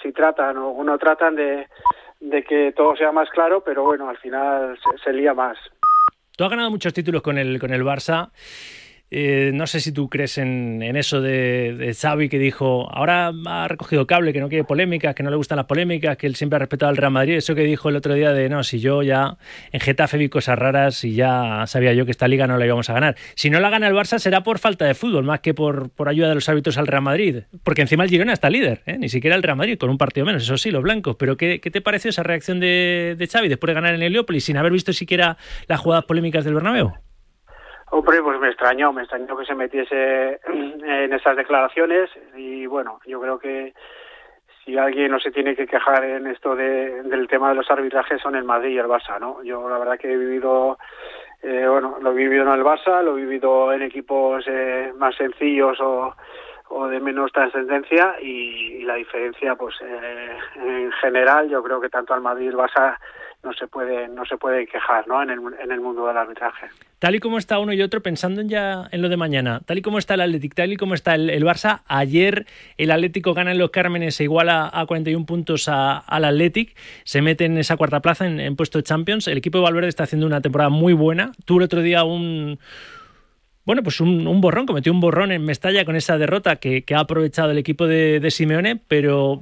si tratan o no tratan de, de que todo sea más claro, pero bueno, al final se, lía más. Tú has ganado muchos títulos con el, con el Barça. Eh, no sé si tú crees en, eso de, Xavi que dijo, ahora ha recogido cable, que no quiere polémicas, que no le gustan las polémicas, que él siempre ha respetado al Real Madrid. Eso que dijo el otro día de, no, si yo ya en Getafe vi cosas raras y ya sabía yo que esta liga no la íbamos a ganar. Si no la gana el Barça será por falta de fútbol, más que por, ayuda de los árbitros al Real Madrid. Porque encima el Girona está líder, ¿eh? ni siquiera el Real Madrid, con un partido menos, eso sí, los blancos. Pero ¿qué, te pareció esa reacción de, de Xavi después de ganar en Heliópolis sin haber visto siquiera las jugadas polémicas del Bernabéu? Hombre, pues me extrañó, me extrañó que se metiese en esas declaraciones y bueno, yo creo que si alguien no se tiene que quejar en esto de, del tema de los arbitrajes son el Madrid y el Barça, ¿no? Yo la verdad que he vivido, eh, bueno, lo he vivido en el Barça, lo he vivido en equipos eh, más sencillos o, o de menos trascendencia y, y, la diferencia, pues eh, en general, yo creo que tanto al Madrid y el Barça no se puede no se puede quejar ¿no? en, el, en el mundo del arbitraje. Tal y como está uno y otro, pensando en ya en lo de mañana, tal y como está el Atlético, tal y como está el, Barça, ayer el Atlético gana en los Cármenes e iguala a 41 puntos al Athletic, se mete en esa cuarta plaza en, en puesto de Champions. El equipo de Valverde está haciendo una temporada muy buena. Tuvo el otro día un bueno, pues un, borrón, cometió un borrón en Mestalla con esa derrota que, ha aprovechado el equipo de, Simeone, pero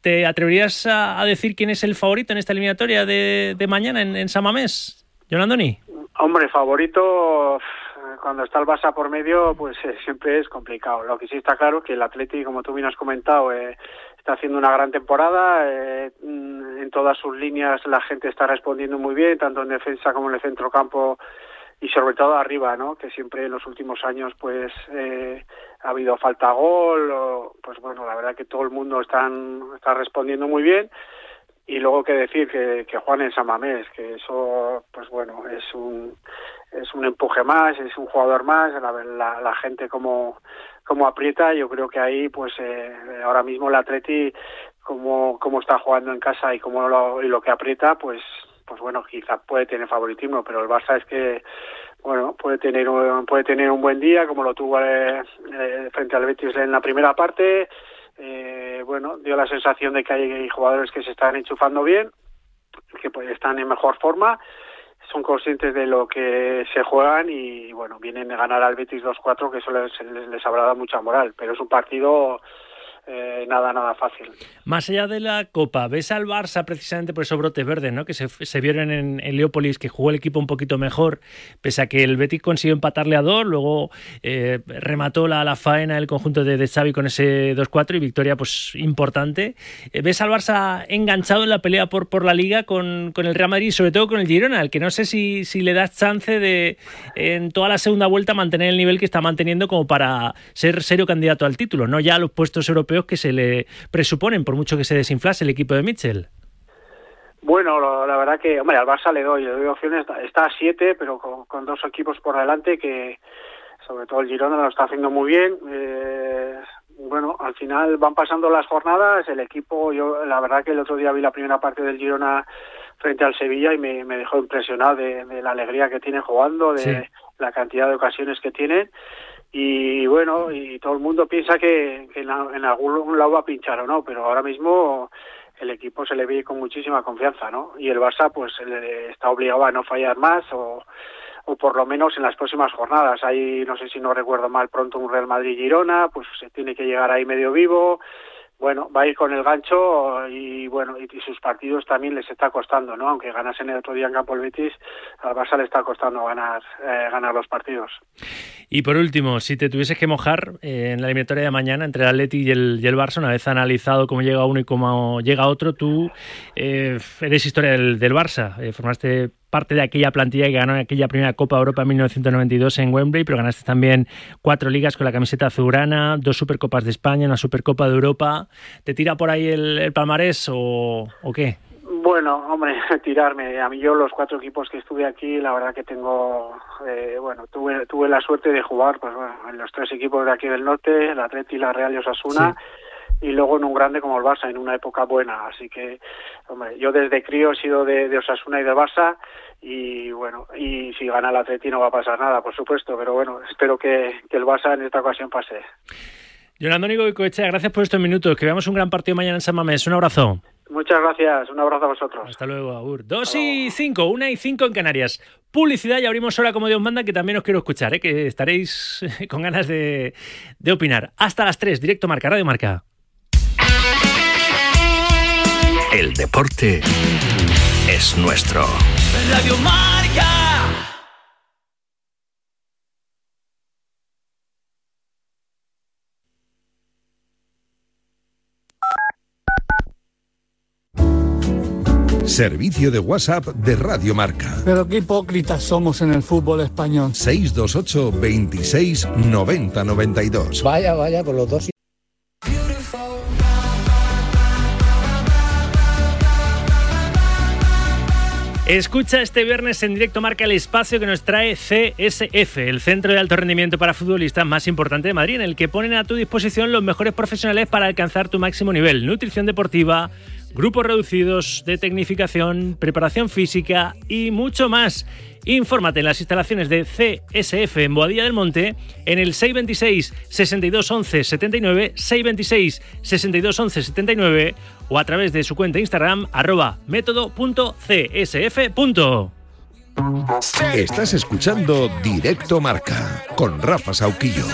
¿te atreverías a, decir quién es el favorito en esta eliminatoria de, mañana en, en Samamés, Jolandoni? Hombre, favorito cuando está el Barça por medio, pues eh, siempre es complicado. Lo que sí está claro que el Atleti, como tú bien has comentado, eh, está haciendo una gran temporada. Eh, en todas sus líneas la gente está respondiendo muy bien, tanto en defensa como en el centrocampo y sobre todo arriba, ¿no? Que siempre en los últimos años, pues, eh, ha habido falta gol, o, pues bueno, la verdad que todo el mundo están, está respondiendo muy bien. Y luego que decir que, que Juan en Samamés, que eso, pues bueno, es un, es un empuje más, es un jugador más, la, la, la gente como, como aprieta, yo creo que ahí, pues, eh, ahora mismo el Atleti, como, como está jugando en casa y como lo, y lo que aprieta, pues pues bueno, quizás puede tener favoritismo, pero el Barça es que bueno, puede tener un, puede tener un buen día como lo tuvo eh, eh, frente al Betis en la primera parte. Eh, bueno, dio la sensación de que hay jugadores que se están enchufando bien, que pues, están en mejor forma, son conscientes de lo que se juegan y bueno, vienen de ganar al Betis 2-4 que eso les, les, les habrá dado mucha moral, pero es un partido eh, nada, nada fácil. Más allá de la Copa, ¿ves al Barça precisamente por esos brotes verdes ¿no? que se, se vieron en, en, Leópolis, que jugó el equipo un poquito mejor, pese a que el Betis consiguió empatarle a dos, luego eh, remató la, la, faena el conjunto de, Xavi con ese 2-4 y victoria pues importante. Eh, ¿Ves al Barça enganchado en la pelea por, por la Liga con, con el Real Madrid y sobre todo con el Girona, al que no sé si, si le das chance de en toda la segunda vuelta mantener el nivel que está manteniendo como para ser serio candidato al título, no ya a los puestos europeos que se le presuponen, por mucho que se desinflase el equipo de Mitchell? Bueno, lo, la verdad que, hombre, al Barça le doy, le doy opciones, está a siete, pero con, con, dos equipos por delante que, sobre todo el Girona lo está haciendo muy bien. Eh, bueno, al final van pasando las jornadas, el equipo, yo la verdad que el otro día vi la primera parte del Girona frente al Sevilla y me, me dejó impresionado de, de, la alegría que tienen jugando, de sí. la cantidad de ocasiones que tienen y bueno, y todo el mundo piensa que, en, en, algún lado va a pinchar o no, pero ahora mismo el equipo se le ve con muchísima confianza, ¿no? Y el Barça pues está obligado a no fallar más o, o por lo menos en las próximas jornadas. Ahí, no sé si no recuerdo mal, pronto un Real Madrid-Girona, pues se tiene que llegar ahí medio vivo, bueno, va a ir con el gancho y bueno, y, sus partidos también les está costando, ¿no? Aunque ganasen el otro día en campo el Betis, al Barça le está costando ganar, eh, ganar los partidos. Y por último, si te tuvieses que mojar eh, en la eliminatoria de mañana entre el Atleti y el, y el Barça, una vez analizado cómo llega uno y cómo llega otro, tú eh, eres historia del, del Barça, eh, formaste parte de aquella plantilla que ganó en aquella primera Copa Europa en 1992 en Wembley, pero ganaste también cuatro ligas con la camiseta azulgrana, dos Supercopas de España, una Supercopa de Europa. ¿Te tira por ahí el, el palmarés o, o qué? Bueno, hombre, tirarme. A mí yo los cuatro equipos que estuve aquí, la verdad que tengo, eh, bueno, tuve tuve la suerte de jugar, pues bueno, en los tres equipos de aquí del norte, el Atleti, la Real y Osasuna. Sí y luego en un grande como el Barça, en una época buena. Así que, hombre, yo desde crío he sido de, de Osasuna y de Barça y bueno, y si gana el Atleti no va a pasar nada, por supuesto, pero bueno, espero que, que el Barça en esta ocasión pase. Jonathan Goicoechea, gracias por estos minutos. Que veamos un gran partido mañana en San Mamés. Un abrazo. Muchas gracias. Un abrazo a vosotros. Hasta luego, Agur. Dos y cinco, una y cinco en Canarias. Publicidad y abrimos ahora como Dios manda, que también os quiero escuchar, ¿eh? que estaréis con ganas de, de opinar. Hasta las tres, directo Marca, Radio Marca. El deporte es nuestro. Radio Marca. Servicio de WhatsApp de Radio Marca. Pero qué hipócritas somos en el fútbol español. 628 26 90 92. Vaya, vaya, por los dos. Escucha este viernes en directo Marca el espacio que nos trae CSF, el centro de alto rendimiento para futbolistas más importante de Madrid, en el que ponen a tu disposición los mejores profesionales para alcanzar tu máximo nivel. Nutrición deportiva, grupos reducidos de tecnificación, preparación física y mucho más. Infórmate en las instalaciones de CSF en Boadilla del Monte en el 626 62 11 79 626 62 11 79 o a través de su cuenta Instagram arroba método.csf. Estás escuchando Directo Marca con Rafa Sauquillo.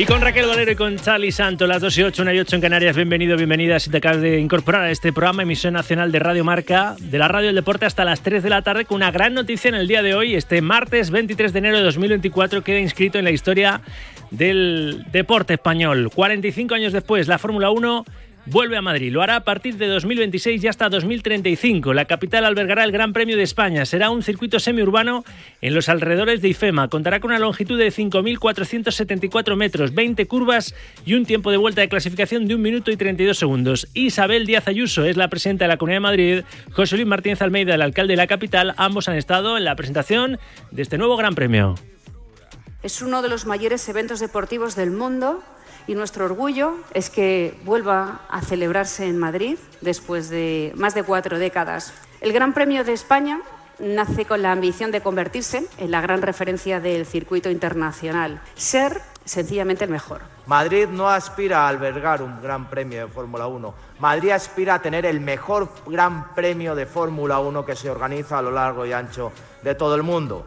Y con Raquel Valero y con Charlie Santo, las 2 y 8, 1 y 8 en Canarias. Bienvenido, bienvenida. Si te acabas de incorporar a este programa, emisión nacional de Radio Marca, de la Radio del Deporte hasta las 3 de la tarde, con una gran noticia en el día de hoy. Este martes 23 de enero de 2024 queda inscrito en la historia del deporte español. 45 años después, la Fórmula 1 vuelve a Madrid. Lo hará a partir de 2026 y hasta 2035. La capital albergará el Gran Premio de España. Será un circuito semiurbano en los alrededores de IFEMA. Contará con una longitud de 5.474 metros, 20 curvas y un tiempo de vuelta de clasificación de 1 minuto y 32 segundos. Isabel Díaz Ayuso es la presidenta de la Comunidad de Madrid. José Luis Martínez Almeida, el alcalde de la capital. Ambos han estado en la presentación de este nuevo Gran Premio. Es uno de los mayores eventos deportivos del mundo y nuestro orgullo es que vuelva a celebrarse en Madrid después de más de cuatro décadas. El Gran Premio de España nace con la ambición de convertirse en la gran referencia del circuito internacional, ser sencillamente el mejor. Madrid no aspira a albergar un gran premio de Fórmula 1. Madrid aspira a tener el mejor gran premio de Fórmula 1 que se organiza a lo largo y ancho de todo el mundo.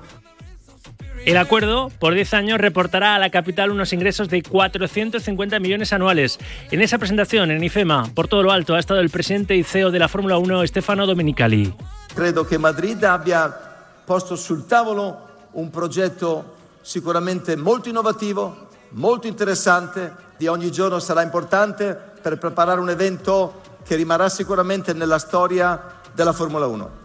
El acuerdo, por 10 años, reportará a la capital unos ingresos de 450 millones anuales. En esa presentación, en IFEMA, por todo lo alto, ha estado el presidente y CEO de la Fórmula 1, Stefano Domenicali. Credo che Madrid abbia posto sul tavolo un progetto sicuramente molto innovativo, molto interessante, di ogni giorno sarà importante per preparare un evento che rimarrà sicuramente nella storia della Formula 1.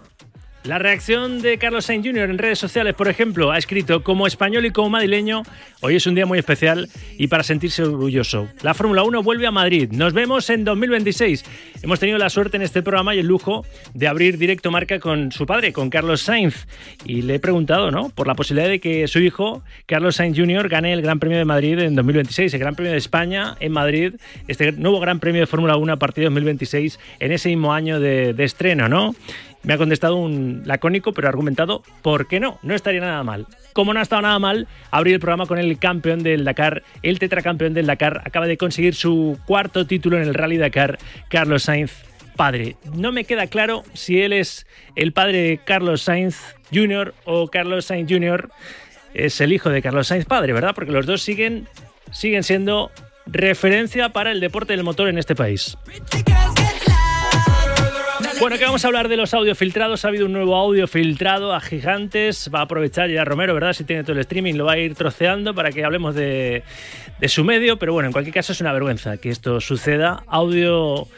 La reacción de Carlos Sainz Jr. en redes sociales, por ejemplo, ha escrito, como español y como madrileño, hoy es un día muy especial y para sentirse orgulloso. La Fórmula 1 vuelve a Madrid. Nos vemos en 2026. Hemos tenido la suerte en este programa y el lujo de abrir directo marca con su padre, con Carlos Sainz. Y le he preguntado, ¿no? Por la posibilidad de que su hijo, Carlos Sainz Jr., gane el Gran Premio de Madrid en 2026, el Gran Premio de España en Madrid, este nuevo Gran Premio de Fórmula 1 a partir de 2026, en ese mismo año de, de estreno, ¿no? Me ha contestado un lacónico pero argumentado, ¿por qué no? No estaría nada mal. Como no ha estado nada mal, abrir el programa con el campeón del Dakar, el tetracampeón del Dakar, acaba de conseguir su cuarto título en el Rally Dakar, Carlos Sainz padre. No me queda claro si él es el padre de Carlos Sainz Jr. o Carlos Sainz Jr. es el hijo de Carlos Sainz padre, ¿verdad? Porque los dos siguen, siguen siendo referencia para el deporte del motor en este país. Bueno, que vamos a hablar de los audios filtrados. Ha habido un nuevo audio filtrado a gigantes. Va a aprovechar ya Romero, ¿verdad? Si tiene todo el streaming, lo va a ir troceando para que hablemos de, de su medio. Pero bueno, en cualquier caso es una vergüenza que esto suceda. Audio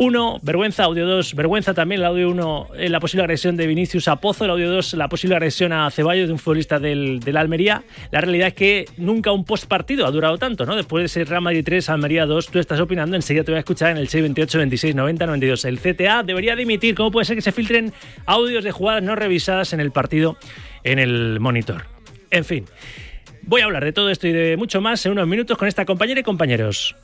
1, vergüenza, audio 2, vergüenza también el audio 1, eh, la posible agresión de Vinicius a Pozo, el audio 2, la posible agresión a Ceballos de un futbolista del, del Almería. La realidad es que nunca un post partido ha durado tanto, ¿no? Después de ese Real Madrid 3, Almería 2, tú estás opinando, enseguida te voy a escuchar en el 628 26 90 92. El CTA debería dimitir, ¿cómo puede ser que se filtren audios de jugadas no revisadas en el partido en el monitor? En fin. Voy a hablar de todo esto y de mucho más en unos minutos con esta compañera y compañeros.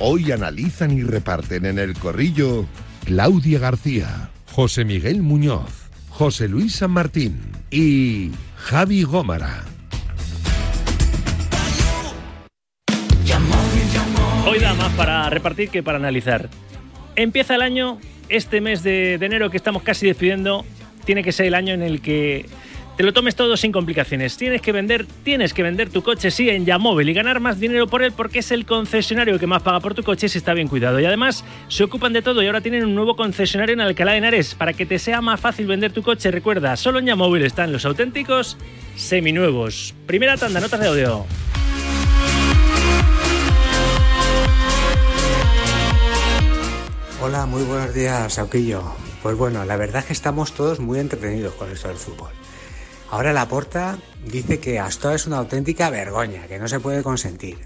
Hoy analizan y reparten en el corrillo Claudia García, José Miguel Muñoz, José Luis San Martín y Javi Gómara. Hoy da más para repartir que para analizar. Empieza el año, este mes de, de enero que estamos casi despidiendo, tiene que ser el año en el que te lo tomes todo sin complicaciones. Tienes que vender, tienes que vender tu coche sí en Yamóvil y ganar más dinero por él porque es el concesionario que más paga por tu coche si está bien cuidado. Y además se ocupan de todo y ahora tienen un nuevo concesionario en Alcalá de Henares para que te sea más fácil vender tu coche. Recuerda, solo en Yamóvil están los auténticos seminuevos. Primera tanda, notas de audio. Hola, muy buenos días, Sauquillo. Pues bueno, la verdad es que estamos todos muy entretenidos con esto del fútbol. Ahora la porta dice que Astor es una auténtica vergüenza, que no se puede consentir.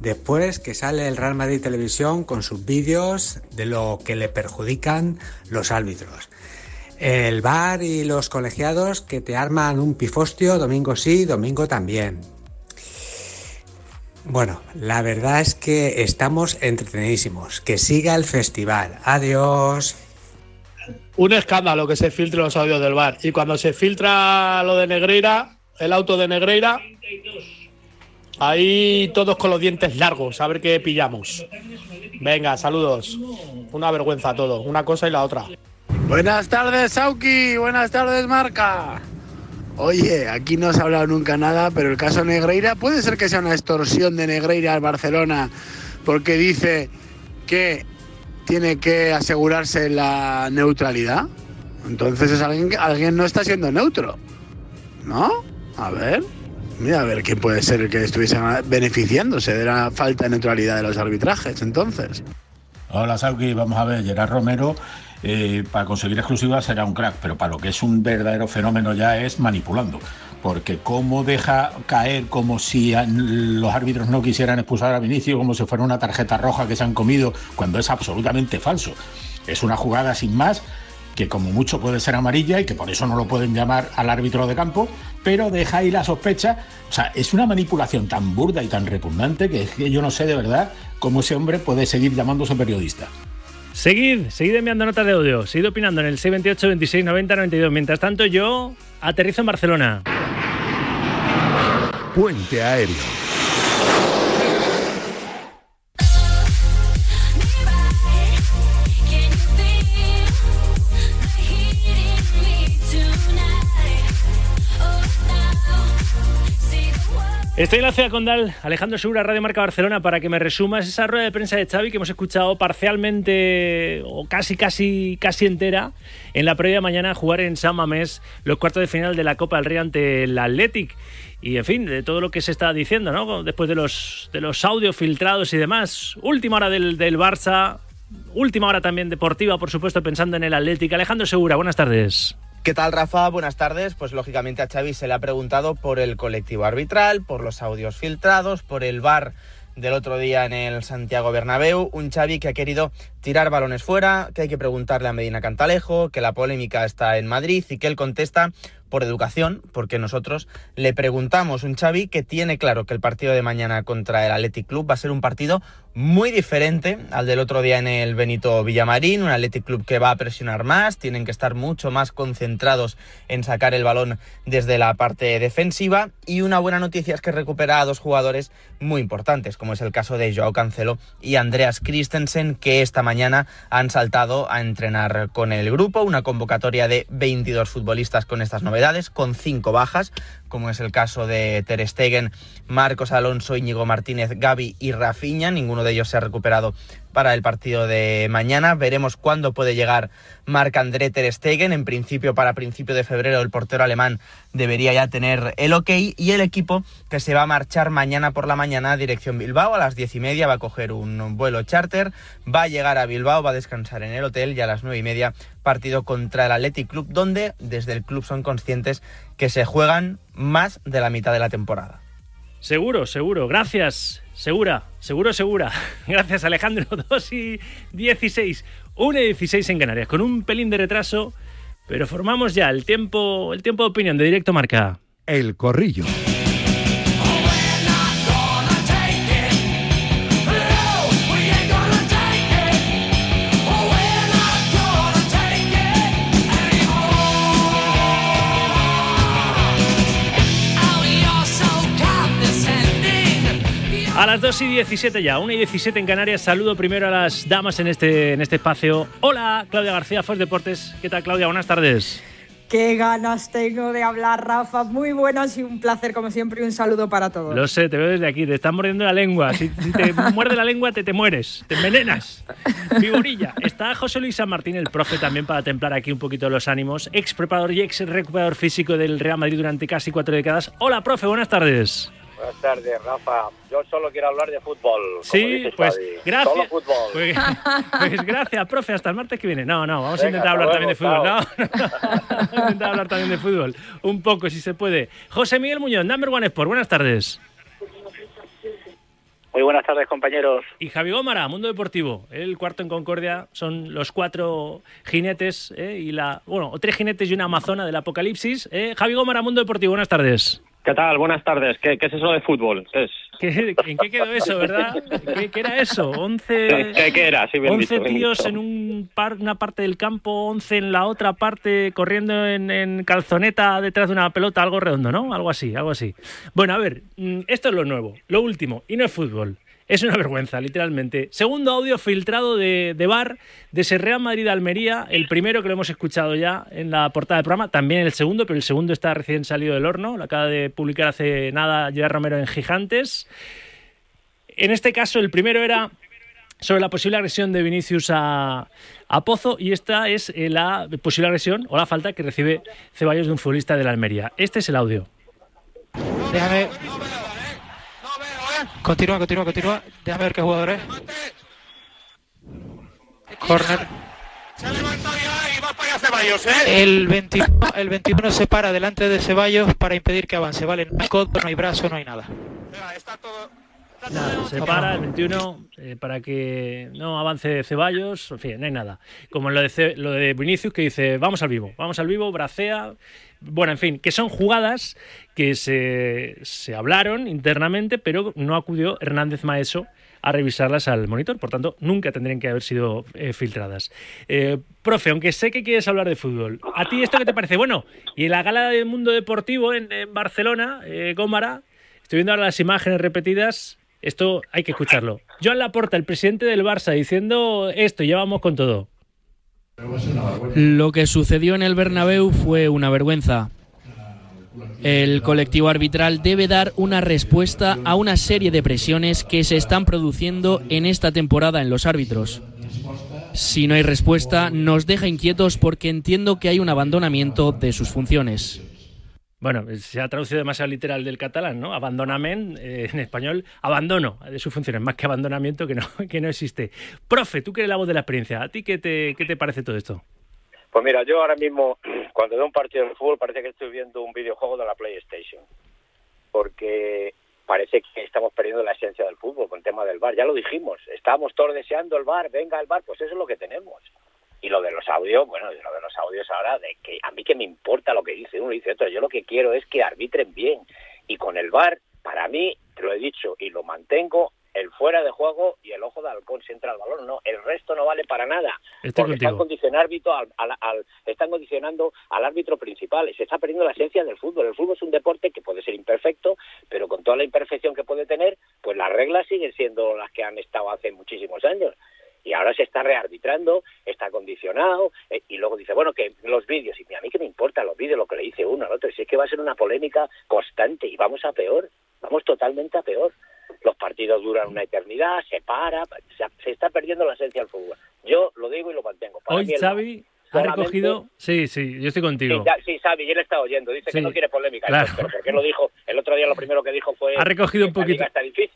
Después que sale el Real Madrid Televisión con sus vídeos de lo que le perjudican los árbitros. El bar y los colegiados que te arman un pifostio domingo sí, domingo también. Bueno, la verdad es que estamos entretenidísimos. Que siga el festival. Adiós. Un escándalo que se filtre los audios del bar. Y cuando se filtra lo de Negreira, el auto de Negreira, ahí todos con los dientes largos, a ver qué pillamos. Venga, saludos. Una vergüenza todo, una cosa y la otra. Buenas tardes, Sauki. Buenas tardes, Marca. Oye, aquí no se ha hablado nunca nada, pero el caso Negreira puede ser que sea una extorsión de Negreira al Barcelona porque dice que tiene que asegurarse la neutralidad. Entonces es alguien alguien no está siendo neutro. ¿No? A ver. Mira, a ver quién puede ser el que estuviese beneficiándose de la falta de neutralidad de los arbitrajes, entonces. Hola, Sauki. Vamos a ver, Gerard Romero eh, para conseguir exclusivas será un crack, pero para lo que es un verdadero fenómeno ya es manipulando. Porque cómo deja caer como si los árbitros no quisieran expulsar a Vinicio, como si fuera una tarjeta roja que se han comido, cuando es absolutamente falso. Es una jugada sin más que como mucho puede ser amarilla y que por eso no lo pueden llamar al árbitro de campo, pero deja ahí la sospecha. O sea, es una manipulación tan burda y tan repugnante que, que yo no sé de verdad cómo ese hombre puede seguir llamándose periodista. Seguid, seguid enviando notas de audio, seguid opinando en el 628 26 90 92. Mientras tanto, yo aterrizo en Barcelona. Puente aéreo. Estoy en la ciudad condal, Alejandro Segura, Radio Marca Barcelona, para que me resumas esa rueda de prensa de Xavi que hemos escuchado parcialmente o casi, casi, casi entera en la previa mañana jugar en San Mamés los cuartos de final de la Copa del Rey ante el Athletic. Y en fin, de todo lo que se está diciendo, ¿no? Después de los, de los audios filtrados y demás. Última hora del, del Barça, última hora también deportiva, por supuesto, pensando en el Athletic. Alejandro Segura, buenas tardes. ¿Qué tal, Rafa? Buenas tardes. Pues lógicamente a Xavi se le ha preguntado por el colectivo arbitral, por los audios filtrados, por el VAR del otro día en el Santiago Bernabéu, un Xavi que ha querido tirar balones fuera, que hay que preguntarle a Medina Cantalejo, que la polémica está en Madrid y que él contesta por educación, porque nosotros le preguntamos un Xavi que tiene claro que el partido de mañana contra el Athletic Club va a ser un partido muy diferente al del otro día en el Benito Villamarín, un Athletic Club que va a presionar más, tienen que estar mucho más concentrados en sacar el balón desde la parte defensiva y una buena noticia es que recupera a dos jugadores muy importantes, como es el caso de Joao Cancelo y Andreas Christensen, que esta mañana han saltado a entrenar con el grupo, una convocatoria de 22 futbolistas con estas novedades con cinco bajas, como es el caso de Ter Stegen, Marcos Alonso, Íñigo Martínez, Gaby y Rafinha. Ninguno de ellos se ha recuperado para el partido de mañana. Veremos cuándo puede llegar Marc-André Ter Stegen. En principio, para principio de febrero, el portero alemán debería ya tener el ok. Y el equipo que se va a marchar mañana por la mañana a dirección Bilbao a las diez y media va a coger un vuelo charter, va a llegar a Bilbao, va a descansar en el hotel y a las nueve y media partido contra el Athletic Club, donde desde el club son conscientes que se juegan más de la mitad de la temporada. Seguro, seguro. Gracias. Segura, seguro, segura. Gracias, Alejandro. 2 y 16. 1 y 16 en Canarias, con un pelín de retraso, pero formamos ya el tiempo, el tiempo de opinión de Directo Marca. El Corrillo. A las 2 y 17 ya, 1 y 17 en Canarias. Saludo primero a las damas en este, en este espacio. Hola, Claudia García, Fox Deportes. ¿Qué tal, Claudia? Buenas tardes. Qué ganas tengo de hablar, Rafa. Muy buenas y un placer, como siempre, y un saludo para todos. Lo sé, te veo desde aquí. Te están mordiendo la lengua. Si, te muerde la lengua, te, te mueres. Te envenenas. Figurilla. Está José Luis San Martín, el profe, también para templar aquí un poquito los ánimos. Ex preparador y ex recuperador físico del Real Madrid durante casi cuatro décadas. Hola, profe. Buenas tardes. Buenas tardes, Rafa. Yo solo quiero hablar de fútbol. Sí, dices, pues Xavi. gracias. Solo fútbol. Pues, pues gracias, profe. Hasta el martes que viene. No, no, vamos a intentar hablar también de fútbol. No, vamos a intentar hablar también de fútbol. Un poco, si se puede. José Miguel Muñoz, Number One Sport. Buenas tardes. Muy buenas tardes, compañeros. Y Javi Gómara, Mundo Deportivo. El cuarto en Concordia son los cuatro jinetes ¿eh? y la. Bueno, o tres jinetes y una amazona del apocalipsis. ¿eh? Javi Gómara, Mundo Deportivo. Buenas tardes. ¿Qué tal? Buenas tardes. ¿Qué, qué es eso de fútbol? ¿Qué es? ¿Qué- ¿En qué quedó eso, verdad? ¿Qué, qué era eso? ¿11, ¿Qué, era? Sí, bien 11 dicho, bien tíos dicho. en un par- una parte del campo, 11 en la otra parte, corriendo en, en calzoneta detrás de una pelota, algo redondo, ¿no? Algo así, algo así. Bueno, a ver, mm, esto es lo nuevo, lo último, y no es fútbol. Es una vergüenza, literalmente. Segundo audio filtrado de, de Bar, de ese Real Madrid-Almería. El primero que lo hemos escuchado ya en la portada del programa. También el segundo, pero el segundo está recién salido del horno. Lo acaba de publicar hace nada Gerard Romero en Gigantes. En este caso, el primero era sobre la posible agresión de Vinicius a, a Pozo y esta es eh, la posible agresión o la falta que recibe Ceballos de un futbolista de la Almería. Este es el audio. Déjame. Continúa, continúa, continúa. Déjame ver qué jugador es. Corner. El 21, el 21 se para delante de Ceballos para impedir que avance. Vale, no hay codo, no hay brazo, no hay nada. Nada, se para el 21 eh, para que no avance Ceballos, en fin, no hay nada. Como lo de, lo de Vinicius que dice, vamos al vivo, vamos al vivo, bracea. Bueno, en fin, que son jugadas que se, se hablaron internamente, pero no acudió Hernández Maeso a revisarlas al monitor, por tanto, nunca tendrían que haber sido eh, filtradas. Eh, profe, aunque sé que quieres hablar de fútbol, ¿a ti esto qué te parece? Bueno, y en la gala del mundo deportivo en, Barcelona, eh, Gómara, estoy viendo ahora las imágenes repetidas, esto hay que escucharlo. Joan Laporta, el presidente del Barça, diciendo esto, ya vamos con todo. Lo que sucedió en el Bernabéu fue una vergüenza. El colectivo arbitral debe dar una respuesta a una serie de presiones que se están produciendo en esta temporada en los árbitros. Si no hay respuesta, nos deja inquietos porque entiendo que hay un abandonamiento de sus funciones. Bueno, se ha traducido demasiado literal del catalán, ¿no? Abandonament, eh, en español, abandono de sus funciones, más que abandonamiento que no, que no existe. Profe, tú que eres la voz de la experiencia, ¿a ti qué te, qué te parece todo esto? Pues mira, yo ahora mismo, cuando veo un partido de fútbol, parece que estoy viendo un videojuego de la PlayStation. Porque parece que estamos perdiendo la esencia del fútbol con el tema del bar. Ya lo dijimos, estábamos todos deseando el bar, venga el bar, pues eso es lo que tenemos. Y lo de los audios, bueno, y lo de los audios ahora, de que a mí que me importa lo que dice uno y dice otro, yo lo que quiero es que arbitren bien. Y con el bar, para mí, te lo he dicho y lo mantengo, el fuera de juego y el ojo de halcón si entra el balón, no, el resto no vale para nada. Estoy porque están, condicionando árbitro al, al- al- están condicionando al árbitro principal. Se está perdiendo la esencia del fútbol. El fútbol es un deporte que puede ser imperfecto, pero con toda la imperfección que puede tener, pues las reglas siguen siendo las que han estado hace muchísimos años. Y ahora se está rearbitrando, está condicionado, eh, y luego dice, bueno, que los vídeos, y a mí que me importa los vídeos, lo que le dice uno al otro, si es que va a ser una polémica constante y vamos a peor, vamos totalmente a peor. Los partidos duran una eternidad, se para, se, se está perdiendo la esencia del fútbol. Yo lo digo y lo mantengo. Para Hoy mí el- Xavi ha recogido... Sí, sí, yo estoy Sí, contigo. ya- sí, sabe, y él está oyendo. Dice Sí, que no quiere polémica. claro. Pero ¿por qué lo dijo? El otro día lo primero que dijo fue Ha recogido un poquito,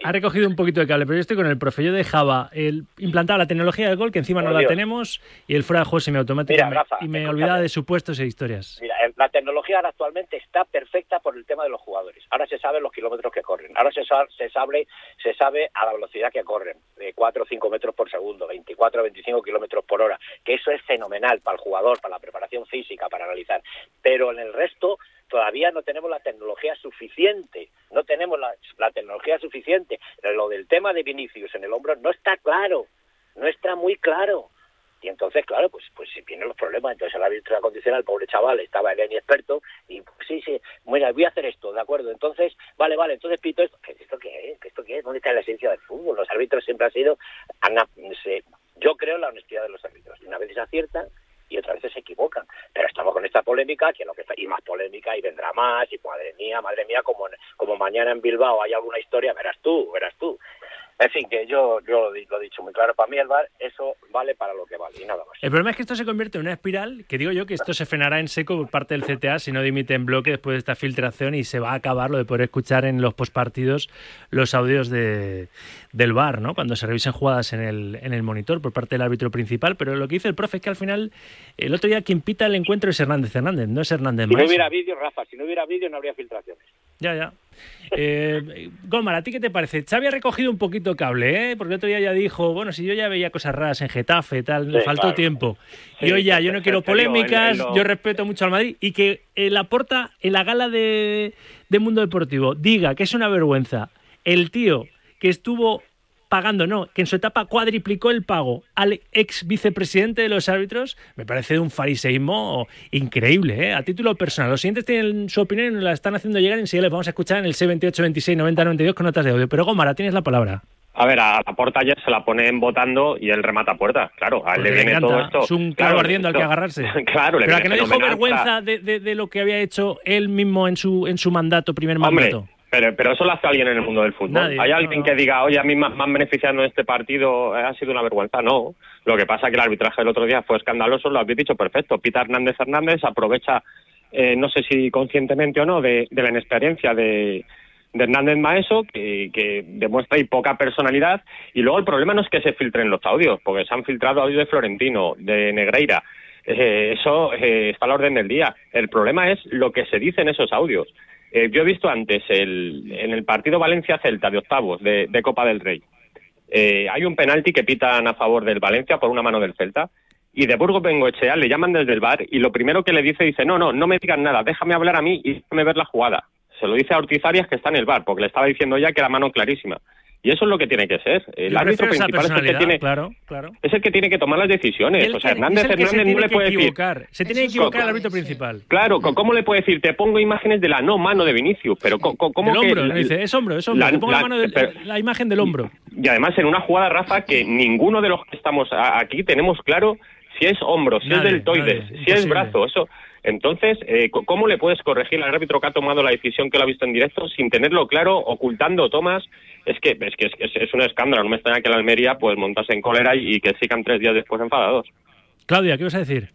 ha recogido un poquito de cable, pero yo estoy con el profe. Yo dejaba el implantar la tecnología del gol, que encima no la tenemos, y el fuera de juego semiautomático. Mira, y me- Rafa, y me olvidaba de supuestos e historias. Mira, la tecnología ahora actualmente está perfecta por el tema de los jugadores. Ahora se sabe los kilómetros que corren. Ahora se, se sabe se sabe a la velocidad que corren, de 4 o 5 metros por segundo, 24 o 25 kilómetros por hora. Que eso es fenomenal para el jugador, para la preparación física, para analizar. Pero en el resto todavía no tenemos la tecnología suficiente. No tenemos la, la tecnología suficiente. Lo del tema de Vinicius en el hombro no está claro. No está muy claro. Y entonces, claro, pues pues si vienen los problemas, entonces el árbitro acondiciona el pobre chaval, estaba el experto, y pues, sí, sí, bueno, voy a hacer esto, ¿de acuerdo? Entonces, vale, vale, entonces pito esto, ¿qué, ¿esto qué es? ¿Esto qué es? ¿Dónde está la esencia del fútbol? Los árbitros siempre han sido, han, yo creo en la honestidad de los árbitros, una vez se aciertan y otras veces se equivocan, pero estamos con esta polémica, que lo que está, y más polémica, y vendrá más, y madre mía, madre mía, como, como mañana en Bilbao hay alguna historia, verás tú, verás tú. En fin, que yo, yo lo, he dicho muy claro, para mí el bar eso vale para lo que vale y nada más. El problema es que esto se convierte en una espiral, que digo yo que esto se frenará en seco por parte del CTA si no dimite en bloque después de esta filtración y se va a acabar lo de poder escuchar en los postpartidos los audios de, del bar, ¿no? Cuando se revisen jugadas en el, en el monitor por parte del árbitro principal, pero lo que dice el profe es que al final el otro día quien pita el encuentro es Hernández Hernández, no es Hernández Si no hubiera vídeo, Rafa, si no hubiera vídeo no habría filtraciones. Ya, ya. Eh, ¿a ti qué te parece? Xavi ha recogido un poquito cable, ¿eh? Porque el otro día ya dijo, bueno, si yo ya veía cosas raras en Getafe, tal, le faltó tiempo. y hoy ya, yo no quiero polémicas, yo respeto mucho al Madrid. Y que el aporta en la gala de, de Mundo Deportivo diga que es una vergüenza el tío que estuvo pagando, no, que en su etapa cuadriplicó el pago al ex vicepresidente de los árbitros, me parece un fariseísmo increíble, ¿eh? a título personal. Los siguientes tienen su opinión y nos la están haciendo llegar y enseguida les vamos a escuchar en el C28, 26, 90, 92 con notas de audio. Pero Gómara, tienes la palabra. A ver, a la puerta ayer se la ponen votando y él remata puerta. Claro, a él le viene todo esto. Es un claro, ardiendo al que agarrarse. claro, le Pero a que no dijo vergüenza de, de, de, lo que había hecho él mismo en su, en su mandato, primer mandato. Pero, pero eso lo hace alguien en el mundo del fútbol. ¿Hay alguien que diga, oye, a mí me han beneficiado en este partido, ha sido una vergüenza? No. Lo que pasa es que el arbitraje del otro día fue escandaloso, lo habéis dicho perfecto. Pita Hernández Hernández aprovecha, eh, no sé si conscientemente o no, de, de la inexperiencia de, de Hernández Maeso, que, que demuestra ahí poca personalidad. Y luego el problema no es que se filtren los audios, porque se han filtrado audios de Florentino, de Negreira. Eh, eso eh, está a la orden del día. El problema es lo que se dice en esos audios. Eh, yo he visto antes el, en el partido Valencia-Celta de octavos de, Copa del Rey. Eh, hay un penalti que pitan a favor del Valencia por una mano del Celta. Y de Burgos Bengoechea le llaman desde el bar y lo primero que le dice dice, no, no, no me digan nada, déjame hablar a mí y déjame ver la jugada. Se lo dice a Ortiz Arias que está en el bar, porque le estaba diciendo ya que era mano clarísima. Y eso es lo que tiene que ser. El Yo árbitro principal es el que tiene, Claro, claro. es el que tiene que tomar las decisiones. O sea, Hernández es el que se Hernández no tiene le que puede decir. equivocar. Se tiene que equivocar el árbitro principal. Claro, ¿cómo le puede decir? Te pongo imágenes de la no mano de Vinicius, pero ¿cómo que hombro, la- dice, es hombro, es hombro. la- Te pongo la, la- mano pero- la imagen del hombro. y además en una jugada, Rafa, que ninguno de los que estamos aquí tenemos claro si es hombro, si es deltoides, nadie, si es brazo, eso. Entonces, eh, ¿cómo le puedes corregir al árbitro que ha tomado la decisión que lo ha visto en directo sin tenerlo claro, ocultando tomas? Es que es, que es, es un escándalo. No me extraña que la Almería pues montase en cólera y, y que sigan tres días después enfadados. Claudia, ¿qué vas a decir?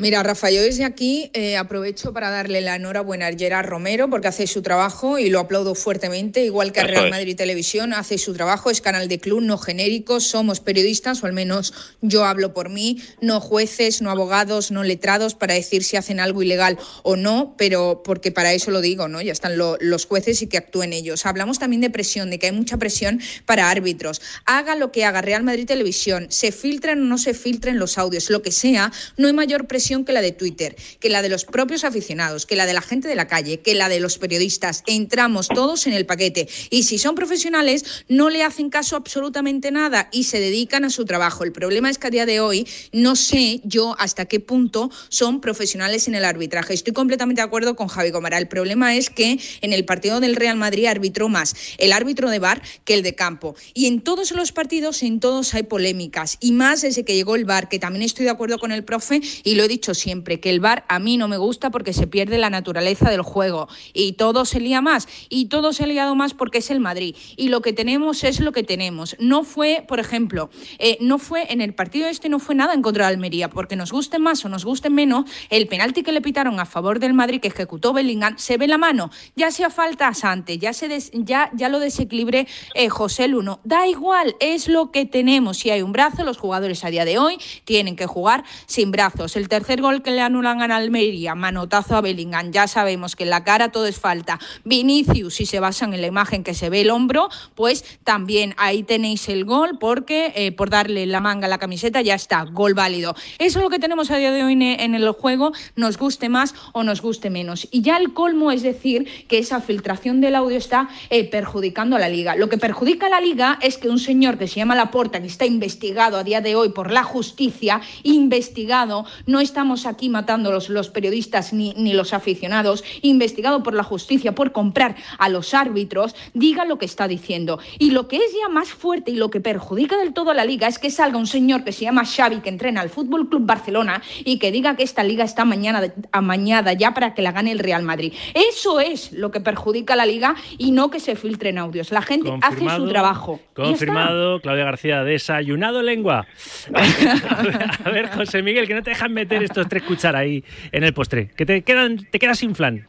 Mira, Rafa, yo desde aquí eh, aprovecho para darle la enhorabuena a Gerard Romero porque hace su trabajo y lo aplaudo fuertemente, igual que a Real. Madrid Televisión, hace su trabajo, es canal de club, no genérico, somos periodistas, o al menos yo hablo por mí, no jueces, no abogados, no letrados para decir si hacen algo ilegal o no, pero porque para eso lo digo, ¿no? Ya están lo- los jueces y que actúen ellos. Hablamos también de presión, de que hay mucha presión para árbitros. Haga lo que haga Real Madrid Televisión, se filtren o no se filtren los audios, lo que sea, no hay mayor presión que la de Twitter, que la de los propios aficionados, que la de la gente de la calle, que la de los periodistas. Entramos todos en el paquete. Y si son profesionales, no le hacen caso absolutamente nada y se dedican a su trabajo. El problema es que a día de hoy no sé yo hasta qué punto son profesionales en el arbitraje. Estoy completamente de acuerdo con Javi Gomara. El problema es que en el partido del Real Madrid arbitró más el árbitro de bar que el de campo. Y en todos los partidos, en todos hay polémicas. Y más desde que llegó el bar, que también estoy de acuerdo con el profe y lo he dicho siempre, que el bar a mí no me gusta porque se pierde la naturaleza del juego. Y todo se lía más. Y todo se ha liado más porque es el Madrid. Y lo que tenemos es lo que tenemos. No fue, por ejemplo, eh, no fue en el partido este, no fue nada en contra de Almería, porque nos guste más o nos guste menos, el penalti que le pitaron a favor del Madrid que ejecutó Bellingham, se ve la mano, ya sea falta a Sante, ya, se des- ya, ya lo desequilibre eh, José Luno. Da igual, es lo que tenemos. Si hay un brazo, los jugadores a día de hoy tienen que jugar sin brazos. El tercer gol que le anulan a Almería, manotazo a Bellingham, ya sabemos que en la cara todo es falta. Vinicius, si se basan en la imagen que se ve el hombro, pues también ahí tenéis el gol porque eh, por darle la manga a la camiseta ya está, gol válido. Eso es lo que tenemos a día de hoy en el juego, nos guste más o nos guste menos. Y ya el colmo es decir que esa filtración del audio está eh, perjudicando a la liga. Lo que perjudica a la liga es que un señor que se llama Laporta, que está investigado a día de hoy por la justicia, investigado, no estamos aquí matando los, periodistas ni, ni los aficionados, investigado por la justicia por comprar a los árbitros, diga lo que está diciendo. Y lo que es ya más fuerte y lo que perjudica del todo a la liga es que salga un señor que se llama Xavi, que entrena al Fútbol Club Barcelona y que diga que esta liga está mañana amañada ya para que la gane el Real Madrid. Eso es lo que perjudica a la liga y no que se filtren audios. La gente hace su trabajo. Confirmado, Claudia García, desayunado lengua. a ver, José Miguel, que no te dejan meter estos tres cucharas ahí en el postre, que te, quedan, te quedas sin flan